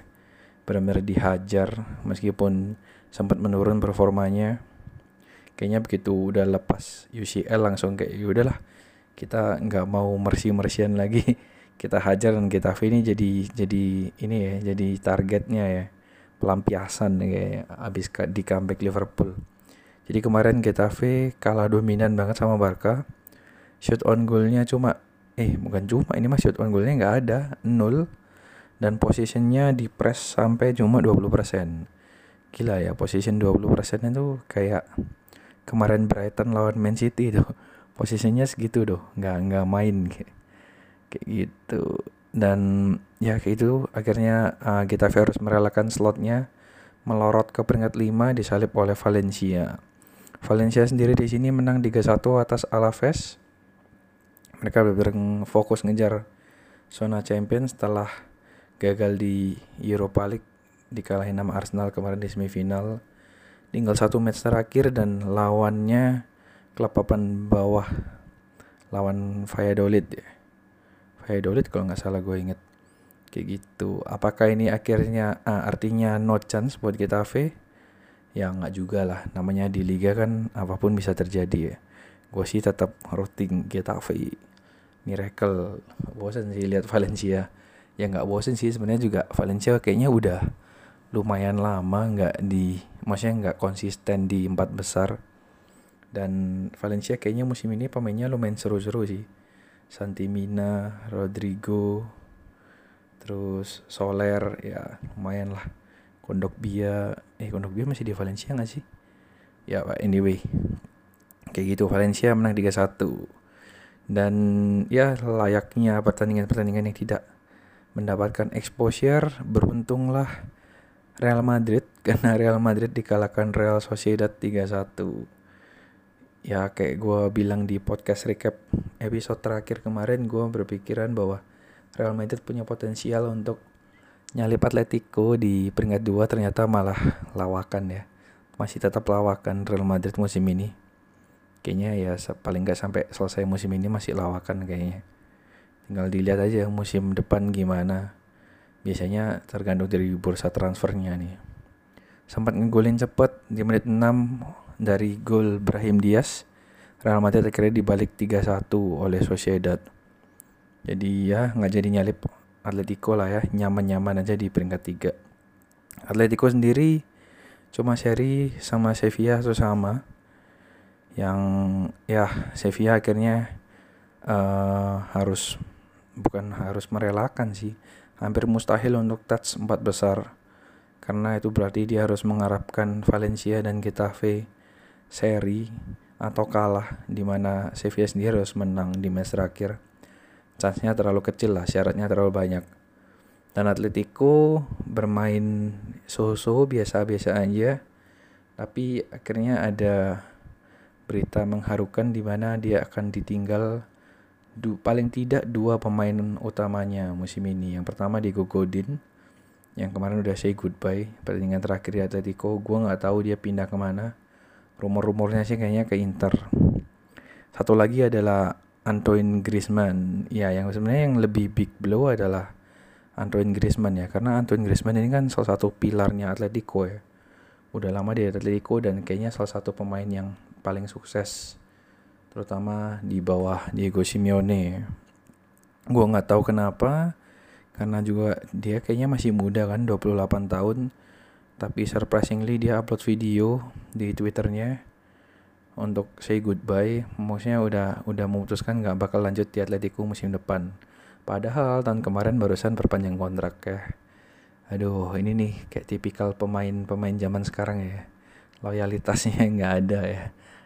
[SPEAKER 1] Benar-benar dihajar meskipun sempat menurun performanya. Kayaknya begitu udah lepas UCL langsung kayak ya udahlah kita nggak mau mercy mersian lagi. (laughs) Kita hajar dan kita ini jadi jadi ini ya jadi targetnya ya. Pelampiasan kayak abis di comeback Liverpool jadi kemarin Getafe kalah dominan banget sama Barca. Shoot on goalnya cuma eh bukan cuma ini mah shoot on goalnya nggak ada nol dan posisinya di press sampai cuma 20%. Gila ya, position 20% itu kayak kemarin Brighton lawan Man City (laughs) itu. Posisinya segitu doh, nggak nggak main kayak, kayak gitu. Dan ya kayak itu akhirnya uh, Getafe harus merelakan slotnya melorot ke peringkat 5 disalip oleh Valencia. Valencia sendiri di sini menang 3-1 atas Alaves. Mereka benar fokus ngejar zona champion setelah gagal di Europa League dikalahin sama Arsenal kemarin di semifinal. Tinggal satu match terakhir dan lawannya klub papan bawah lawan Valladolid ya. Valladolid kalau nggak salah gue inget kayak gitu. Apakah ini akhirnya ah, artinya no chance buat Getafe ya nggak juga lah. Namanya di liga kan apa pun bisa terjadi ya. Gue sih tetap routing Getafe miracle. Bosan sih lihat Valencia. Ya nggak bosan sih. Sebenarnya juga Valencia kayaknya udah lumayan lama nggak di maksudnya nggak konsisten di empat besar. Dan Valencia kayaknya musim ini pemainnya lumayan seru-seru sih. Santi Mina, Rodrigo, terus Soler ya lumayan lah Kondok Bia. Eh Kondok Bia masih di Valencia nggak sih? Ya anyway kayak gitu. Valencia menang 3-1 dan ya layaknya pertandingan-pertandingan yang tidak mendapatkan exposure beruntunglah Real Madrid (laughs) karena Real Madrid dikalahkan Real Sociedad 3-1 ya kayak gue bilang di podcast recap episode terakhir kemarin gue berpikiran bahwa Real Madrid punya potensial untuk nyalip Atletico di peringkat 2 ternyata malah lawakan ya. Masih tetap lawakan Real Madrid musim ini. Kayaknya ya paling nggak sampai selesai musim ini masih lawakan kayaknya. Tinggal dilihat aja musim depan gimana. Biasanya tergantung dari bursa transfernya nih. Sempat ngegolin cepet di menit 6 dari gol Brahim Diaz. Real Madrid akhirnya dibalik 3-1 oleh Sociedad. Jadi ya nggak jadi nyalip Atletico lah ya nyaman-nyaman aja di peringkat 3 Atletico sendiri cuma seri sama Sevilla sama yang ya Sevilla akhirnya uh, harus bukan harus merelakan sih hampir mustahil untuk touch empat besar. Karena itu berarti dia harus mengharapkan Valencia dan Getafe seri atau kalah di mana Sevilla sendiri harus menang di match terakhir chance-nya terlalu kecil lah syaratnya terlalu banyak dan Atletico bermain suhu-suhu biasa-biasa aja tapi akhirnya ada berita mengharukan di mana dia akan ditinggal du, paling tidak dua pemain utamanya musim ini. Yang pertama Diego Godin yang kemarin udah say goodbye pertandingan terakhir di Atletico. Gue nggak tahu dia pindah ke mana. Rumor-rumornya sih kayaknya ke Inter. Satu lagi adalah Antoine Griezmann. Ya, yang sebenarnya yang lebih big blow adalah Antoine Griezmann ya, karena Antoine Griezmann ini kan salah satu pilarnya Atletico ya. Udah lama di Atletico dan kayaknya salah satu pemain yang paling sukses terutama di bawah Diego Simeone gue nggak tahu kenapa karena juga dia kayaknya masih muda kan 28 tahun tapi surprisingly dia upload video di twitternya untuk say goodbye. Maksudnya udah udah memutuskan nggak bakal lanjut di Atletico musim depan. Padahal tahun kemarin barusan perpanjang kontrak ya. Aduh ini nih kayak tipikal pemain-pemain zaman sekarang ya. Loyalitasnya (laughs) nggak ada ya.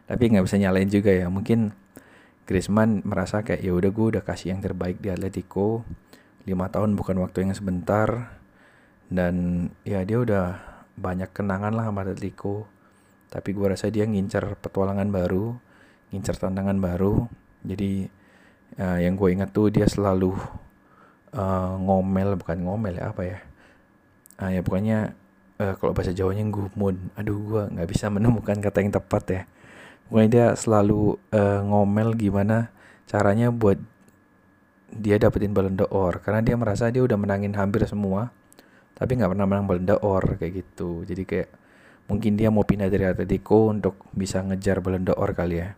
[SPEAKER 1] Tapi nggak bisa nyalain juga ya. Mungkin Griezmann merasa kayak ya udah gue udah kasih yang terbaik di Atletico. Lima tahun bukan waktu yang sebentar. Dan ya dia udah banyak kenangan lah sama Atletico tapi gue rasa dia ngincer petualangan baru ngincer tantangan baru. Jadi uh, yang gue ingat tuh dia selalu uh, ngomel bukan ngomel ya apa ya? Uh, ya pokoknya uh, kalau bahasa Jawanya gumun aduh gue nggak bisa menemukan kata yang tepat ya. Pokoknya dia selalu uh, ngomel gimana caranya buat dia dapetin Ballon d'Or. Karena dia merasa dia udah menangin hampir semua tapi nggak pernah menang Ballon d'Or kayak gitu. Jadi kayak mungkin dia mau pindah dari Atletico untuk bisa ngejar Ballon d'Or kali ya.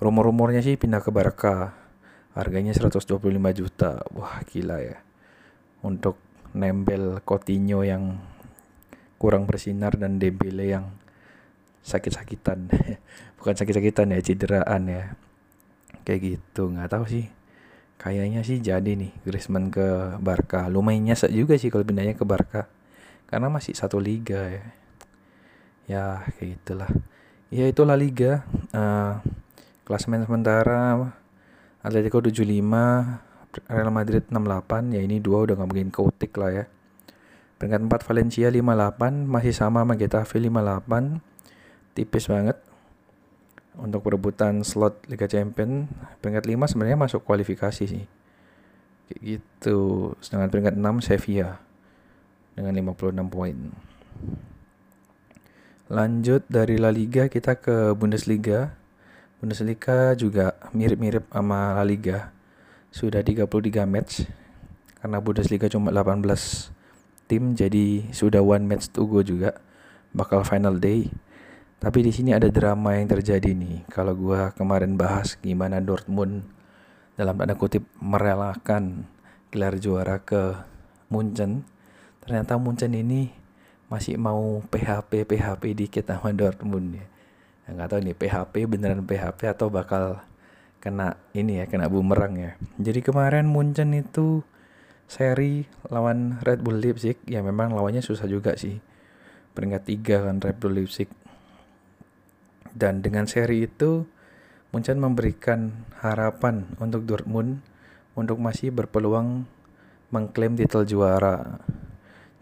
[SPEAKER 1] Rumor-rumornya sih pindah ke Barca. Harganya 125 juta. Wah gila ya. Untuk nempel Coutinho yang kurang bersinar dan Dembele yang sakit-sakitan. (laughs) Bukan sakit-sakitan ya cederaan ya. Kayak gitu nggak tahu sih. Kayaknya sih jadi nih Griezmann ke Barca. Lumayan nyesek juga sih kalau pindahnya ke Barca. Karena masih satu liga ya ya kayak gitulah. Ya itulah liga. Uh, klasemen sementara Atletico 75 Real Madrid 68 ya ini dua udah nggak mungkin keutik lah ya. Peringkat 4 Valencia 58 masih sama sama Getafe 58 tipis banget untuk perebutan slot Liga Champion. Peringkat 5 sebenarnya masuk kualifikasi sih. Kayak gitu. Sedangkan peringkat 6 Sevilla dengan 56 poin. Lanjut dari La Liga kita ke Bundesliga. Bundesliga juga mirip-mirip sama La Liga. Sudah 33 match. Karena Bundesliga cuma 18 tim jadi sudah one match to go juga. Bakal final day. Tapi di sini ada drama yang terjadi nih. Kalau gua kemarin bahas gimana Dortmund dalam tanda kutip merelakan gelar juara ke Munchen. Ternyata Munchen ini masih mau PHP PHP dikit sama Dortmund ya. Yang nggak tahu nih PHP beneran PHP atau bakal kena ini ya kena bumerang ya. Jadi kemarin Munchen itu seri lawan Red Bull Leipzig ya memang lawannya susah juga sih. Peringkat tiga kan Red Bull Leipzig. Dan dengan seri itu Munchen memberikan harapan untuk Dortmund untuk masih berpeluang mengklaim titel juara.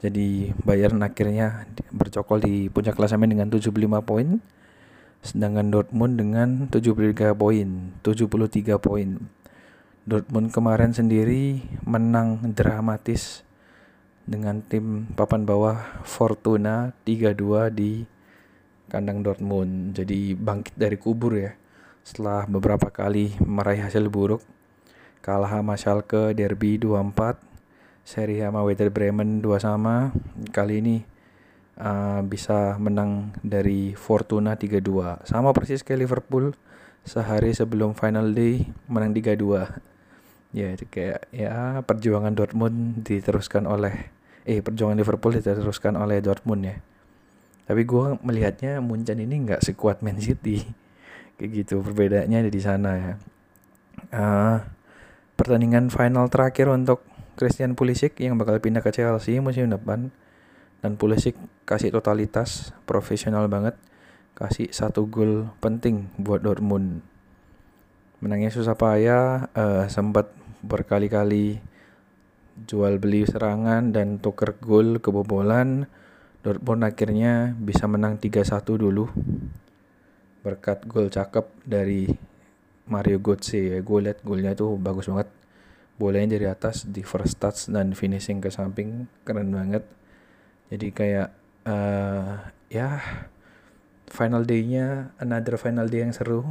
[SPEAKER 1] Jadi Bayern akhirnya bercokol di puncak klasemen dengan 75 poin. Sedangkan Dortmund dengan 73 poin, 73 poin. Dortmund kemarin sendiri menang dramatis dengan tim papan bawah Fortuna 3-2 di kandang Dortmund. Jadi bangkit dari kubur ya. Setelah beberapa kali meraih hasil buruk, kalah sama Schalke derby 2-4 seri sama Werder Bremen dua sama. Kali ini uh, bisa menang dari Fortuna 3-2 sama persis kayak Liverpool sehari sebelum final day menang 3-2 ya itu kayak ya perjuangan Dortmund diteruskan oleh eh perjuangan Liverpool diteruskan oleh Dortmund ya. Tapi gue melihatnya Munchen ini nggak sekuat Man City. (laughs) Kayak gitu perbedaannya di sana ya. Uh, pertandingan final terakhir untuk Christian Pulisic yang bakal pindah ke Chelsea musim depan. Dan Pulisic kasih totalitas profesional banget kasih satu gol penting buat Dortmund. Menangnya susah payah uh, sempat berkali-kali jual beli serangan dan tuker gol kebobolan. Dortmund akhirnya bisa menang 3-1 dulu. Berkat gol cakep dari Mario Götze ya gue liat golnya tuh bagus banget bolanya dari atas di first touch dan finishing ke samping keren banget. Jadi kayak uh, ya final day-nya another final day yang seru.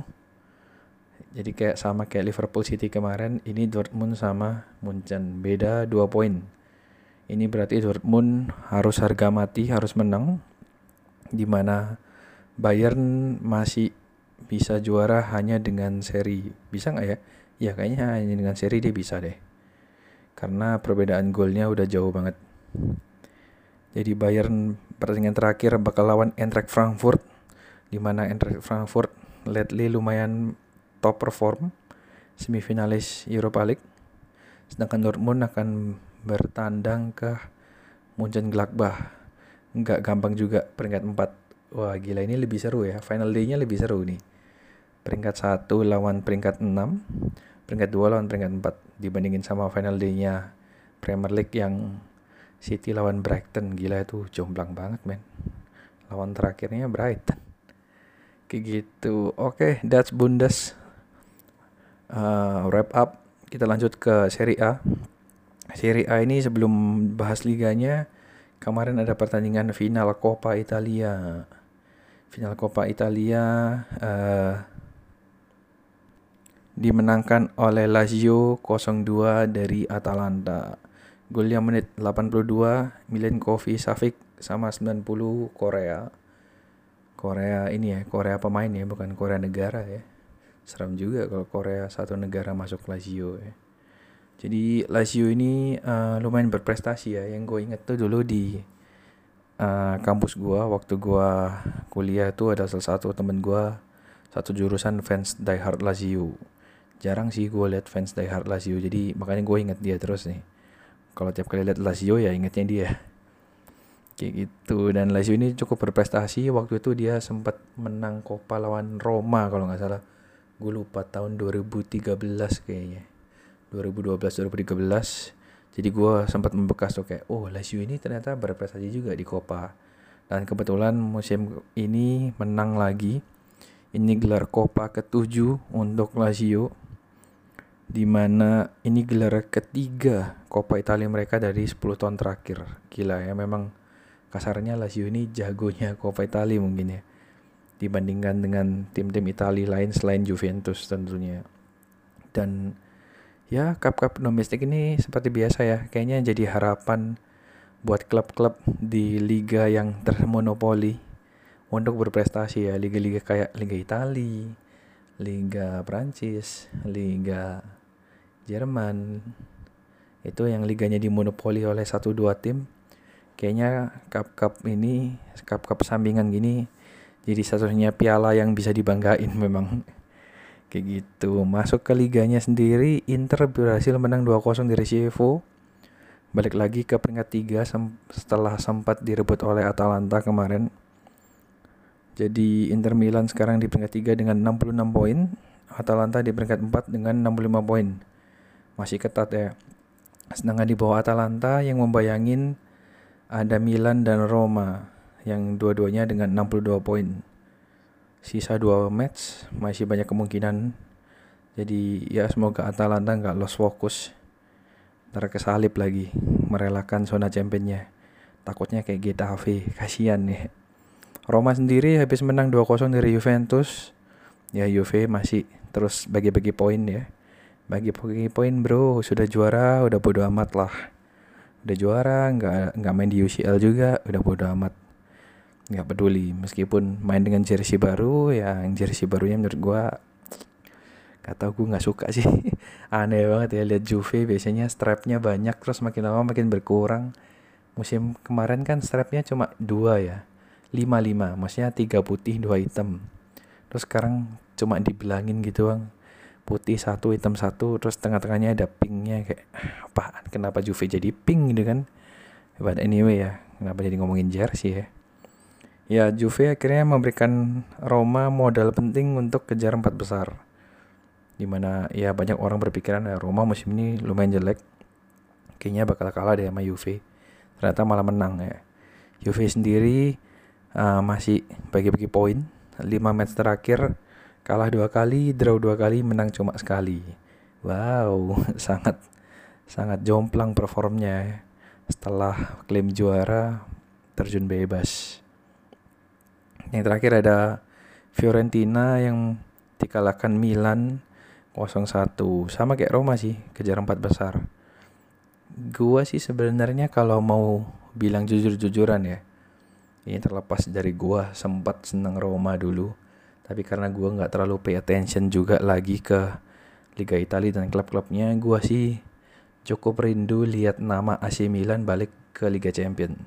[SPEAKER 1] Jadi kayak sama kayak Liverpool City kemarin ini Dortmund sama Munchen. Beda dua poin. Ini berarti Dortmund harus harga mati harus menang di mana Bayern masih bisa juara hanya dengan seri. Bisa nggak ya ya kayaknya hanya dengan seri dia bisa deh. Karena perbedaan golnya udah jauh banget. Jadi Bayern pertandingan terakhir bakal lawan Eintracht Frankfurt di mana Eintracht Frankfurt lately lumayan top perform semifinalis Europa League. Sedangkan Dortmund akan bertandang ke Munchen Gladbach nggak gampang juga peringkat 4 wah gila ini lebih seru ya. Final day-nya lebih seru nih. Peringkat 1 lawan peringkat 6 peringkat 2 lawan peringkat 4 dibandingin sama final day-nya Premier League yang City lawan Brighton. Gila itu jomplang banget men. Lawan terakhirnya Brighton. Kayak gitu. Oke okay, that's Bundes. Uh, wrap up. Kita lanjut ke Serie A. Serie A ini sebelum bahas liganya kemarin ada pertandingan final Coppa Italia. Final Coppa Italia uh, dimenangkan oleh Lazio 0-2 dari Atalanta. Golnya menit 82, Milenkovic Savic sama 90 Korea. Korea ini ya, Korea pemain ya, bukan Korea negara ya. Seram juga kalau Korea satu negara masuk Lazio ya. Jadi Lazio ini uh, lumayan berprestasi ya. Yang gue inget tuh dulu di uh, kampus gue waktu gue kuliah tuh ada salah satu temen gue satu jurusan fans Die Hard Lazio jarang sih gue liat fans Hard Lazio jadi makanya gue inget dia terus nih. Kalau tiap kali liat Lazio ya ingetnya dia. Kayak gitu dan Lazio ini cukup berprestasi. Waktu itu dia sempat menang Copa lawan Roma kalau nggak salah. Gue lupa tahun 2013 kayaknya. 2012 2013 jadi gue sempat membekas tuh kayak oh Lazio ini ternyata berprestasi juga di Copa dan kebetulan musim ini menang lagi. Ini gelar Copa ketujuh untuk Lazio di mana ini gelar ketiga Coppa Italia mereka dari 10 tahun terakhir. Gila ya, memang kasarnya Lazio ini jagonya Coppa Italia mungkin ya. Dibandingkan dengan tim-tim Italia lain selain Juventus tentunya. Dan ya cup-cup domestik ini seperti biasa ya, kayaknya jadi harapan buat klub-klub di liga yang termonopoli untuk berprestasi ya, liga-liga kayak Liga Italia, Liga Prancis, Liga Jerman. Itu yang liganya dimonopoli oleh satu dua tim. Kayaknya cup cup ini cup cup sampingan gini jadi satunya piala yang bisa dibanggain memang. Kayak gitu. Masuk ke liganya sendiri Inter berhasil menang 2-0 dari Chievo balik lagi ke peringkat 3 setelah sempat direbut oleh Atalanta kemarin. Jadi Inter Milan sekarang di peringkat 3 dengan 66 poin. Atalanta di peringkat 4 dengan 65 poin masih ketat ya. Sedangkan di bawah Atalanta yang membayangin ada Milan dan Roma yang dua-duanya dengan 62 poin. Sisa dua match masih banyak kemungkinan. Jadi ya semoga Atalanta nggak lost fokus. Ntar kesalip lagi merelakan zona championnya. Takutnya kayak Getafe, kasihan nih. Roma sendiri habis menang 2-0 dari Juventus. Ya Juve masih terus bagi-bagi poin ya bagi poin bro. Sudah juara udah bodo amat lah. Udah juara nggak nggak main di UCL juga udah bodo amat. Nggak peduli. Meskipun main dengan jersey baru ya yang jersey barunya menurut gua kata gue nggak suka sih. (laughs) Aneh banget ya lihat Juve biasanya strapnya banyak terus makin lama makin berkurang. Musim kemarin kan strapnya cuma dua ya lima lima maksudnya tiga putih dua hitam. Terus sekarang cuma dibilangin gitu bang putih satu hitam satu terus tengah-tengahnya ada pinknya kayak apa kenapa Juve jadi pink gitu kan? But anyway ya kenapa jadi ngomongin jersey ya? Ya Juve akhirnya memberikan Roma modal penting untuk kejar empat besar. Di mana ya banyak orang berpikiran ya Roma musim ini lumayan jelek. Kayaknya bakal kalah deh sama Juve. Ternyata malah menang ya. Juve sendiri uh, masih bagi-bagi poin. 5 match terakhir kalah dua kali, draw dua kali, menang cuma sekali. Wow, (laughs) sangat sangat jomplang performnya setelah klaim juara terjun bebas. Yang terakhir ada Fiorentina yang dikalahkan Milan 0-1 sama kayak Roma sih kejar empat besar. Gua sih sebenarnya kalau mau bilang jujur-jujuran ya, ini terlepas dari gua sempat seneng Roma dulu tapi karena gue nggak terlalu pay attention juga lagi ke Liga Italia dan klub-klubnya gue sih cukup rindu lihat nama AC Milan balik ke Liga Champion.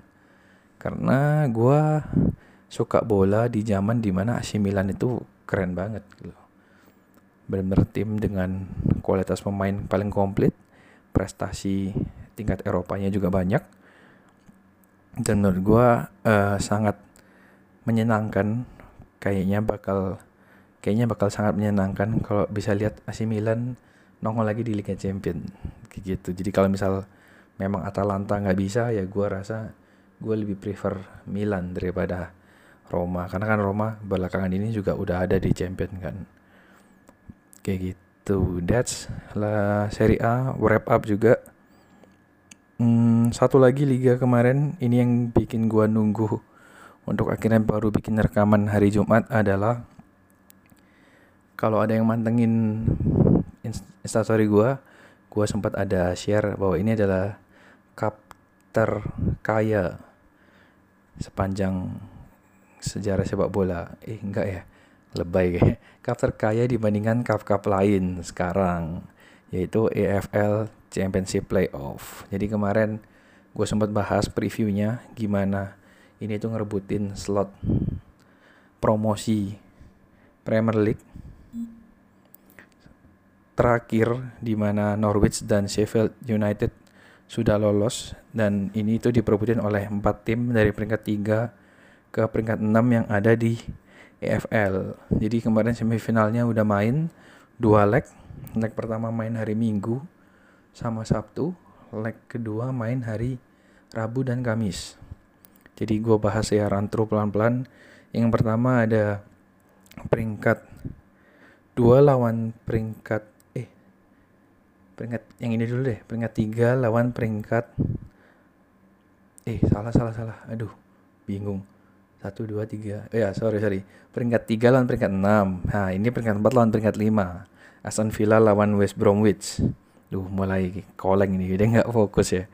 [SPEAKER 1] Karena gue suka bola di zaman di mana AC Milan itu keren banget gitu benar-benar tim dengan kualitas pemain paling komplit prestasi tingkat Eropanya juga banyak. Dan menurut gue uh, sangat menyenangkan kayaknya bakal kayaknya bakal sangat menyenangkan kalau bisa lihat AC Milan nongol lagi di Liga Champion kayak gitu. Jadi kalau misal memang Atalanta nggak bisa ya gue rasa gue lebih prefer Milan daripada Roma. Karena kan Roma belakangan ini juga udah ada di Champion kan. Kayak gitu. That's lah Serie A. Wrap up juga. Hmm, satu lagi liga kemarin. Ini yang bikin gue nunggu untuk akhirnya baru bikin rekaman hari Jumat adalah kalau ada yang mantengin instastory gue, gue sempat ada share bahwa ini adalah cup terkaya sepanjang sejarah sepak bola. Eh enggak ya, lebay kayak. Cup (laughs) terkaya dibandingkan cup-cup lain sekarang, yaitu EFL Championship Playoff. Jadi kemarin gue sempat bahas previewnya gimana ini tuh ngerebutin slot promosi Premier League terakhir di mana Norwich dan Sheffield United sudah lolos dan ini itu diperebutin oleh empat tim dari peringkat 3 ke peringkat 6 yang ada di EFL. Jadi kemarin semifinalnya udah main dua leg. Leg pertama main hari Minggu sama Sabtu, leg kedua main hari Rabu dan Kamis. Jadi gue bahas ya rantru pelan-pelan. Yang pertama ada peringkat dua lawan peringkat eh peringkat yang ini dulu deh. Peringkat tiga lawan peringkat eh salah salah salah. Aduh bingung. Satu dua tiga. Eh, ya sorry sorry. Peringkat tiga lawan peringkat enam. Nah ini peringkat empat lawan peringkat lima. Aston Villa lawan West Bromwich. Duh mulai koleng ini. Dia nggak fokus ya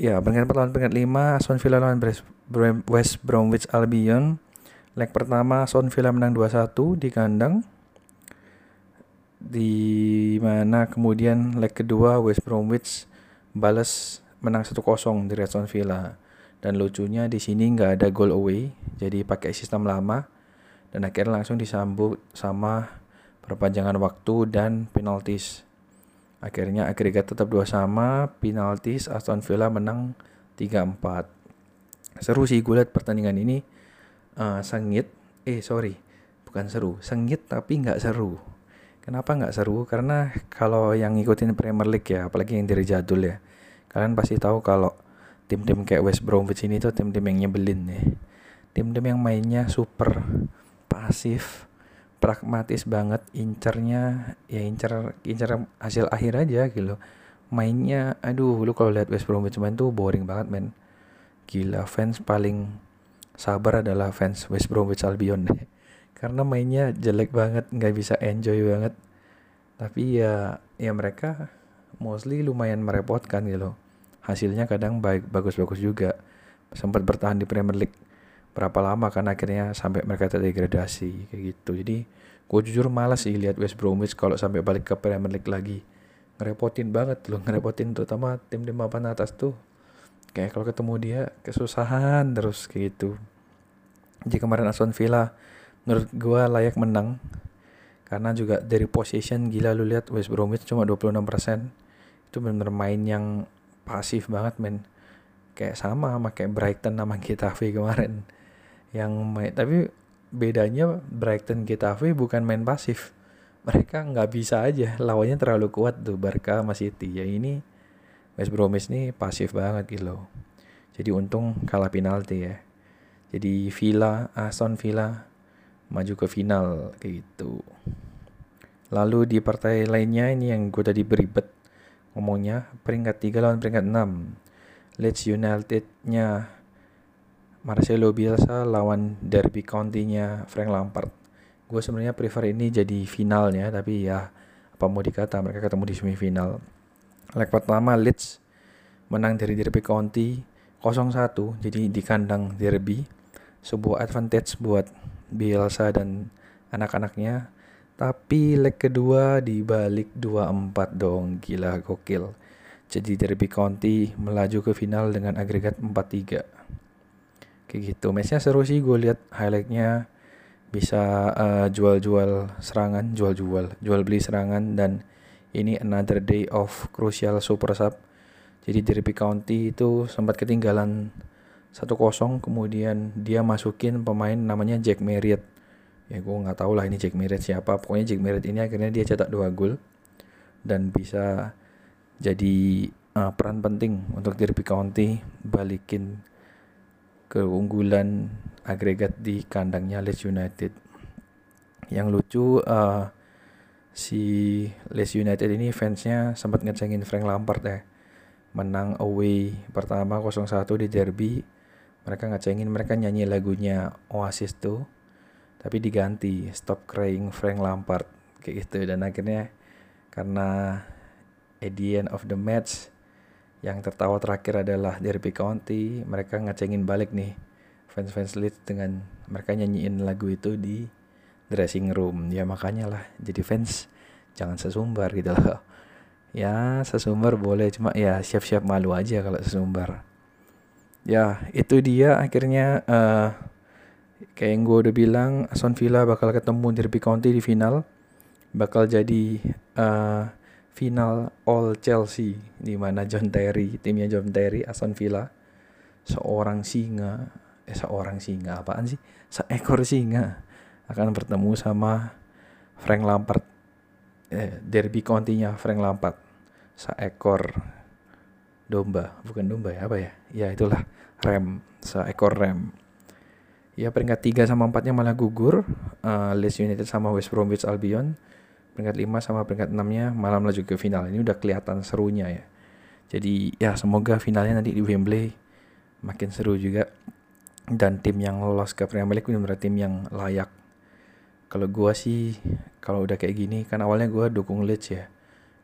[SPEAKER 1] ya empat lawan peringkat lima Aston Villa lawan West Bromwich Albion leg pertama Aston Villa menang 2-1 di kandang di mana kemudian leg kedua West Bromwich balas menang 1-0 di Aston Villa dan lucunya di sini nggak ada goal away, jadi pakai sistem lama. Dan akhirnya langsung disambut sama perpanjangan waktu dan penaltis. Akhirnya agregat tetap dua sama, penaltis Aston Villa menang 3-4. Seru sih gue liat pertandingan ini uh, sengit, eh sorry, bukan seru, sengit tapi nggak seru. Kenapa nggak seru? Karena kalau yang ngikutin Premier League ya, apalagi yang dari jadul ya, kalian pasti tahu kalau tim-tim kayak West Bromwich ini tuh tim-tim yang nyebelin ya tim-tim yang mainnya super pasif pragmatis banget incernya ya incer incer hasil akhir aja gitu. Mainnya aduh lu kalau lihat West Bromwich main tuh boring banget men. Gila fans paling sabar adalah fans West Bromwich Albion. (laughs) Karena mainnya jelek banget nggak bisa enjoy banget. Tapi ya ya mereka mostly lumayan merepotkan gitu. Hasilnya kadang baik bagus-bagus juga. Sempat bertahan di Premier League berapa lama kan akhirnya sampai mereka terdegradasi kayak gitu. Jadi gue jujur malas sih lihat West Bromwich kalau sampai balik ke Premier League lagi. Ngerepotin banget loh ngerepotin terutama tim di papan atas tuh. Kayak kalau ketemu dia kesusahan terus kayak gitu. Jadi kemarin Aston Villa menurut gue layak menang. Karena juga dari position gila lu lihat West Bromwich cuma 26% itu benar-benar main yang pasif banget men. Kayak sama sama kayak Brighton sama Getafe kemarin yang main. Tapi bedanya Brighton Getafe bukan main pasif. Mereka nggak bisa aja. Lawannya terlalu kuat tuh Barca sama City. Ya ini West Bromwich nih pasif banget gitu. Jadi untung kalah penalti ya. Jadi Villa Aston Villa maju ke final kayak gitu. Lalu di partai lainnya ini yang gue tadi beribet ngomongnya peringkat 3 lawan peringkat 6 Leeds United-nya Marcelo Bielsa lawan Derby County-nya Frank Lampard gue sebenarnya prefer ini jadi finalnya tapi ya apa mau dikata mereka ketemu di semifinal leg pertama Leeds menang dari Derby County 0-1 jadi di kandang Derby sebuah advantage buat Bielsa dan anak-anaknya tapi leg kedua dibalik 2-4 dong, gila gokil. Jadi Derby County melaju ke final dengan agregat 4-3. Kayak gitu. Matchnya seru sih gue lihat highlightnya. Bisa uh, jual-jual serangan, jual-jual, jual beli serangan dan ini another day of crucial super sub. Jadi Derby County itu sempat ketinggalan 1-0 kemudian dia masukin pemain namanya Jack Marriott. Ya gue nggak tahu lah ini Jack Mirret siapa. Pokoknya Jack Mirret ini akhirnya dia cetak dua gol dan bisa jadi uh, peran penting untuk Derby County balikin keunggulan agregat di kandangnya Leeds United. Yang lucu uh, si Leeds United ini fansnya sempat ngecengin Frank Lampard ya. Menang away pertama 0-1 di derby. Mereka ngecengin mereka nyanyi lagunya Oasis tuh. Tapi diganti stop crying Frank Lampard kayak gitu. Dan akhirnya karena at the end of the match yang tertawa terakhir adalah Derby County. Mereka ngecengin balik nih fans-fans Leeds dengan mereka nyanyiin lagu itu di dressing room. Ya makanya lah jadi fans. Jangan sesumbar gitu loh. Ya sesumbar boleh cuma ya siap-siap malu aja kalau sesumbar. Ya itu dia akhirnya uh, kayak yang gue udah bilang Aston Villa bakal ketemu Derby County di final. Bakal jadi uh, final All Chelsea di mana John Terry timnya John Terry Aston Villa seorang singa eh seorang singa apaan sih? Seekor singa akan bertemu sama Frank Lampard. Eh, Derby County-nya Frank Lampard. Seekor domba bukan domba ya apa ya? Ya itulah rem seekor rem. Ya peringkat 3 sama 4 nya malah gugur uh, Leeds United sama West Bromwich Albion peringkat 5 sama peringkat 6-nya malah melaju ke final. Ini udah kelihatan serunya ya. Jadi ya semoga finalnya nanti di Wembley makin seru juga dan tim yang lolos ke Premier League benar tim yang layak. Kalau gua sih kalau udah kayak gini kan awalnya gua dukung Leeds ya.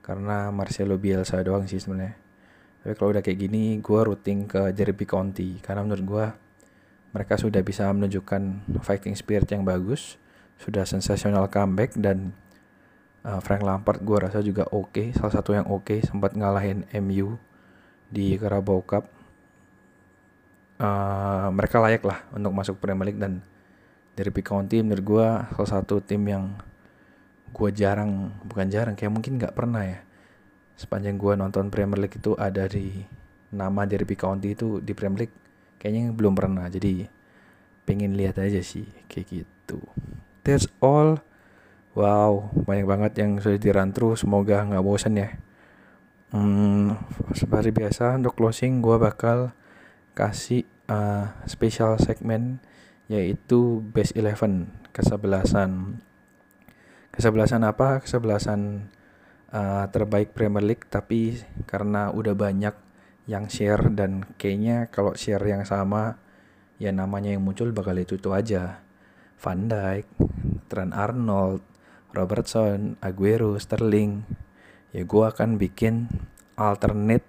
[SPEAKER 1] Karena Marcelo Bielsa doang sih sebenarnya. Tapi kalau udah kayak gini gua rooting ke Derby County karena menurut gua mereka sudah bisa menunjukkan fighting spirit yang bagus, sudah sensasional comeback dan uh, Frank Lampard gue rasa juga oke okay, salah satu yang oke okay, sempat ngalahin MU di Carabao Cup. Uh, mereka layak lah untuk masuk Premier League dan dari County menurut gue salah satu tim yang gue jarang bukan jarang kayak mungkin nggak pernah ya sepanjang gue nonton Premier League itu ada di nama Derby County itu di Premier League kayaknya belum pernah. Jadi pengen lihat aja sih kayak gitu. That's all Wow, banyak banget yang sudah dirantru. Semoga nggak bosan ya. Hmm, seperti biasa untuk closing gue bakal kasih uh, special segmen yaitu best eleven kesebelasan. Kesebelasan apa? Kesebelasan uh, terbaik Premier League tapi karena udah banyak yang share dan kayaknya kalau share yang sama ya namanya yang muncul bakal itu itu aja. Van Dijk, Trent Arnold, Robertson, Aguero, Sterling. Ya gue akan bikin alternate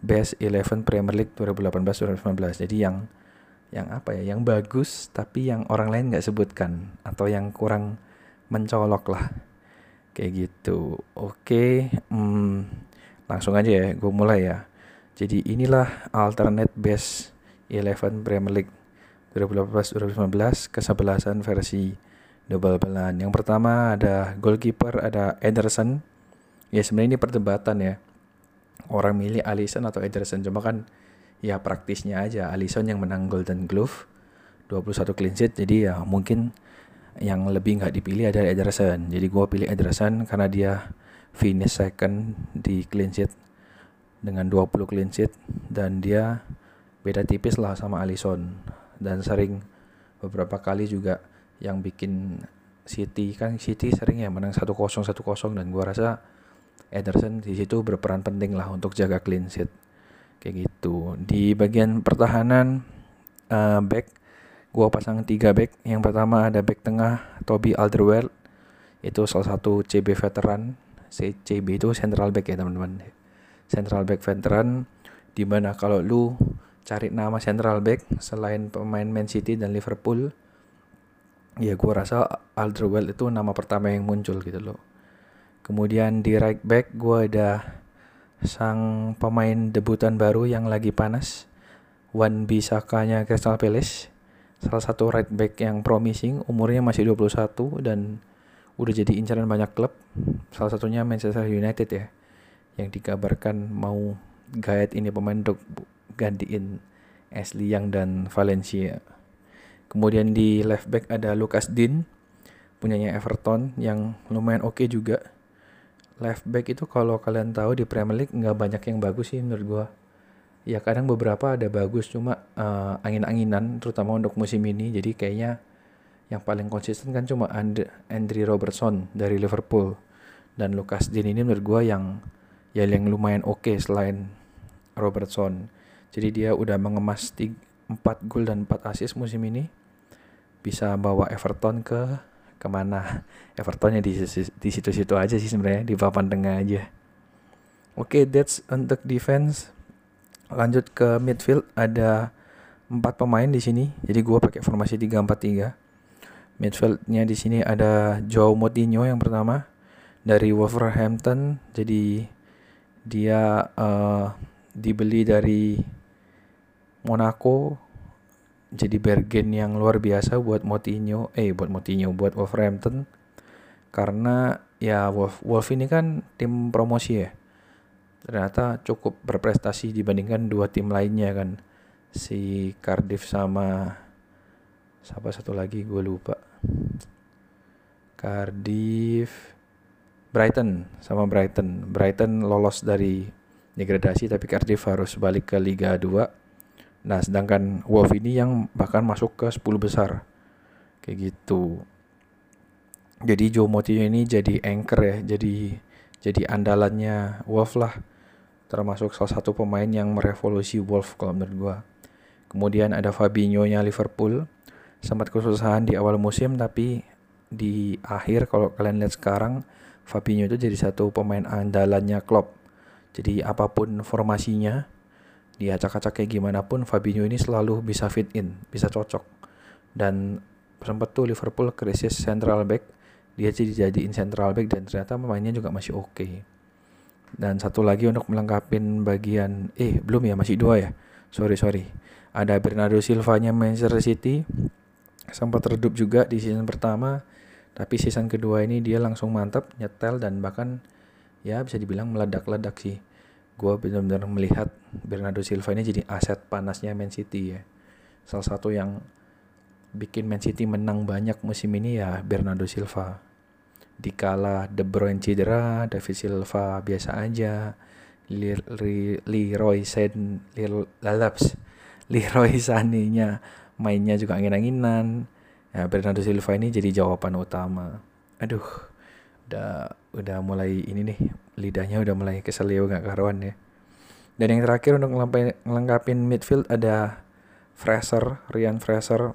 [SPEAKER 1] best 11 Premier League 2018-2019. Jadi yang yang apa ya, yang bagus tapi yang orang lain nggak sebutkan atau yang kurang mencolok lah. Kayak gitu. Oke, hmm, langsung aja ya, gue mulai ya. Jadi inilah alternate best 11 Premier League 2018-2019 kesebelasan versi double belan. Yang pertama ada goalkeeper ada Ederson. Ya sebenarnya ini perdebatan ya. Orang milih Alisson atau Ederson cuma kan ya praktisnya aja Alisson yang menang Golden Glove 21 clean sheet jadi ya mungkin yang lebih nggak dipilih adalah Ederson. Jadi gue pilih Ederson karena dia finish second di clean sheet dengan 20 clean sheet dan dia beda tipis lah sama Alisson dan sering beberapa kali juga yang bikin City kan City sering ya menang 1-0 1-0 dan gua rasa Ederson di situ berperan penting lah untuk jaga clean sheet. Kayak gitu. Di bagian pertahanan uh, back gua pasang tiga back. Yang pertama ada back tengah Toby Alderweireld. Itu salah satu CB veteran. CB itu central back ya teman-teman. Central back veteran di mana kalau lu cari nama central back selain pemain Man City dan Liverpool ya gue rasa Alderweireld itu nama pertama yang muncul gitu loh. Kemudian di right back gue ada sang pemain debutan baru yang lagi panas Wan Bisakanya Crystal Palace. Salah satu right back yang promising umurnya masih 21 dan udah jadi incaran banyak klub. Salah satunya Manchester United ya yang dikabarkan mau gayet ini pemain untuk gantiin Ashley Young dan Valencia Kemudian di left back ada Lucas Dean, punyanya Everton yang lumayan oke okay juga. Left back itu kalau kalian tahu di Premier League nggak banyak yang bagus sih menurut gua. Ya kadang beberapa ada bagus cuma uh, angin-anginan terutama untuk musim ini. Jadi kayaknya yang paling konsisten kan cuma And Andrew Robertson dari Liverpool dan Lucas Dean ini menurut gua yang ya yang lumayan oke okay selain Robertson. Jadi dia udah mengemas 4 gol dan 4 assist musim ini bisa bawa Everton ke ke mana? (laughs) Evertonnya di di situ-situ aja sih sebenarnya di papan tengah aja. Oke okay, that's untuk defense. Lanjut ke midfield ada empat pemain di sini. Jadi gue pakai formasi 3-4-3 midfieldnya di sini ada Joe Moutinho yang pertama dari Wolverhampton. Jadi dia uh, dibeli dari Monaco jadi Bergen yang luar biasa buat Moutinho, eh buat Moutinho, buat Wolverhampton. Karena ya Wolf, Wolf ini kan tim promosi ya. Ternyata cukup berprestasi dibandingkan dua tim lainnya kan. Si Cardiff sama siapa satu lagi gue lupa. Cardiff Brighton sama Brighton. Brighton lolos dari degradasi tapi Cardiff harus balik ke Liga 2 Nah, sedangkan Wolf ini yang bahkan masuk ke 10 besar. Kayak gitu. jadi Joe Moutinho ini jadi anchor ya jadi jadi andalannya Wolf lah termasuk salah satu pemain yang merevolusi Wolf kalau menurut gua kemudian ada Fabinho nya Liverpool sempat kesusahan di awal musim tapi di akhir kalau kalian lihat sekarang Fabinho itu jadi satu pemain andalannya Klopp jadi apa pun formasinya dia acak-acak kayak gimana pun Fabinho ini selalu bisa fit in bisa cocok. Dan sempat tuh Liverpool krisis central back dia jadi jadiin central back dan ternyata pemainnya juga masih oke. Okay. dan satu lagi untuk melengkapi bagian eh belum ya masih dua ya? Sorry sorry. Ada Bernardo Silva nya Manchester City sempat redup juga di season pertama tapi season kedua ini dia langsung mantap nyetel dan bahkan ya bisa dibilang meledak-ledak sih gue benar-benar melihat Bernardo Silva ini jadi aset panasnya Man City ya salah satu yang bikin Man City menang banyak musim ini ya Bernardo Silva dikala De Bruyne cedera, David Silva biasa aja, Leroy Sen, Lalaps, (laughs) Leroy Sané-nya mainnya juga angin-anginan. Ya, Bernardo Silva ini jadi jawaban utama. Aduh, udah udah mulai ini nih lidahnya udah mulai keselio gak karuan ya. Dan yang terakhir untuk ngelengkapin midfield ada Fraser, Ryan Fraser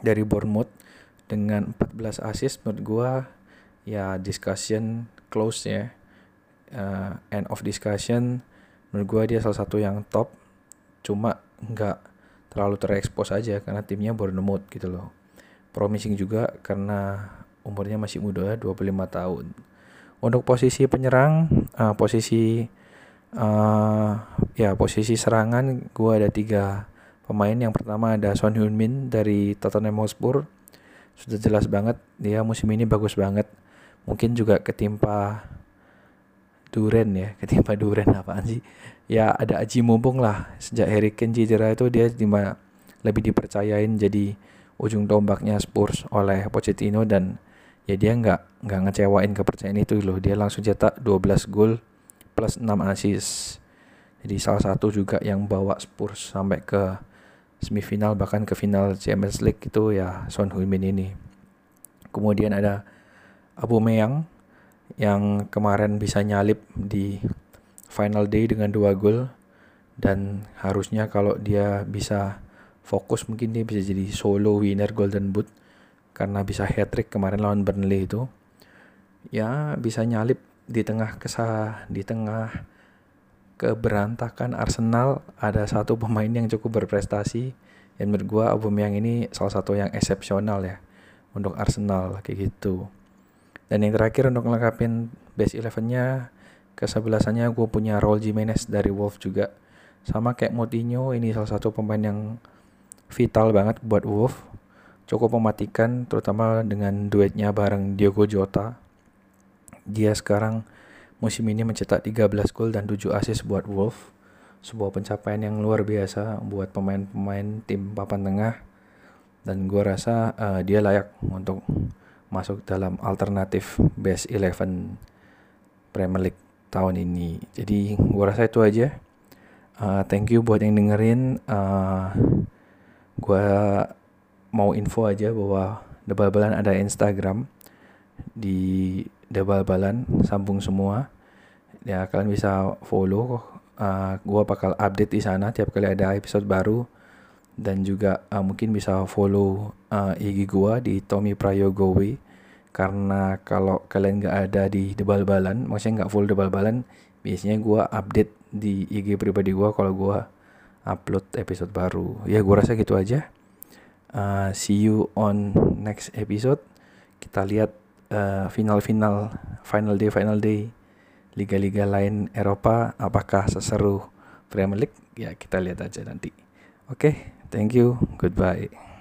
[SPEAKER 1] dari Bournemouth dengan 14 assist menurut gua. Ya discussion close ya. Uh, end of discussion menurut gue dia salah satu yang top. Cuma nggak terlalu terekspos aja karena timnya Bournemouth gitu loh. Promising juga karena umurnya masih muda 25 tahun. Untuk posisi penyerang uh, posisi uh, ya posisi serangan gue ada tiga pemain. Yang pertama ada Son Heung-min dari Tottenham Hotspur. Sudah jelas banget dia musim ini bagus banget. Mungkin juga ketimpa duren ya (laughs) ketimpa duren apaan sih? Ya ada aji mumpung lah. Sejak Harry Kane cedera itu dia lebih dipercayain jadi ujung tombaknya Spurs oleh Pochettino dan ya dia nggak nggak ngecewain kepercayaan itu loh. Dia langsung cetak 12 gol plus 6 assist. Jadi salah satu juga yang bawa Spurs sampai ke semifinal bahkan ke final Champions League itu ya Son Heung-min ini. Kemudian ada Abu Meyang yang kemarin bisa nyalip di final day dengan dua gol. Dan harusnya kalau dia bisa fokus mungkin dia bisa jadi solo winner Golden Boot karena bisa hat trick kemarin lawan Burnley itu ya bisa nyalip di tengah kesah di tengah keberantakan Arsenal ada satu pemain yang cukup berprestasi yang menurut gua Aubameyang ini salah satu yang eksepsional ya untuk Arsenal kayak gitu dan yang terakhir untuk ngelengkapin base 11-nya kesebelasannya gue punya Raul Jimenez dari Wolf juga. Sama kayak Moutinho ini salah satu pemain yang vital banget buat Wolf. Cukup mematikan terutama dengan duetnya bareng Diogo Jota. Dia sekarang musim ini mencetak 13 gol dan 7 assist buat Wolf. Sebuah pencapaian yang luar biasa buat pemain-pemain tim papan tengah. Dan gue rasa uh, dia layak untuk masuk dalam alternatif best 11 Premier League tahun ini. Jadi gua rasa itu aja. Uh, thank you buat yang dengerin. Uh, gua mau info aja bahwa Debal Balan ada Instagram di Debal Balan sambung semua. Ya kalian bisa follow. Uh, gua bakal update di sana tiap kali ada episode baru dan juga uh, mungkin bisa follow uh, IG gua di Tommy Prayogowi karena kalau kalian nggak ada di debal-balan maksudnya nggak full debal-balan biasanya gua update di IG pribadi gua kalau gua upload episode baru ya gua rasa gitu aja uh, see you on next episode. Kita lihat uh, final-final final day final day liga-liga lain Eropa. Apakah seseru Premier League? Ya kita lihat aja nanti. Oke okay, thank you. Goodbye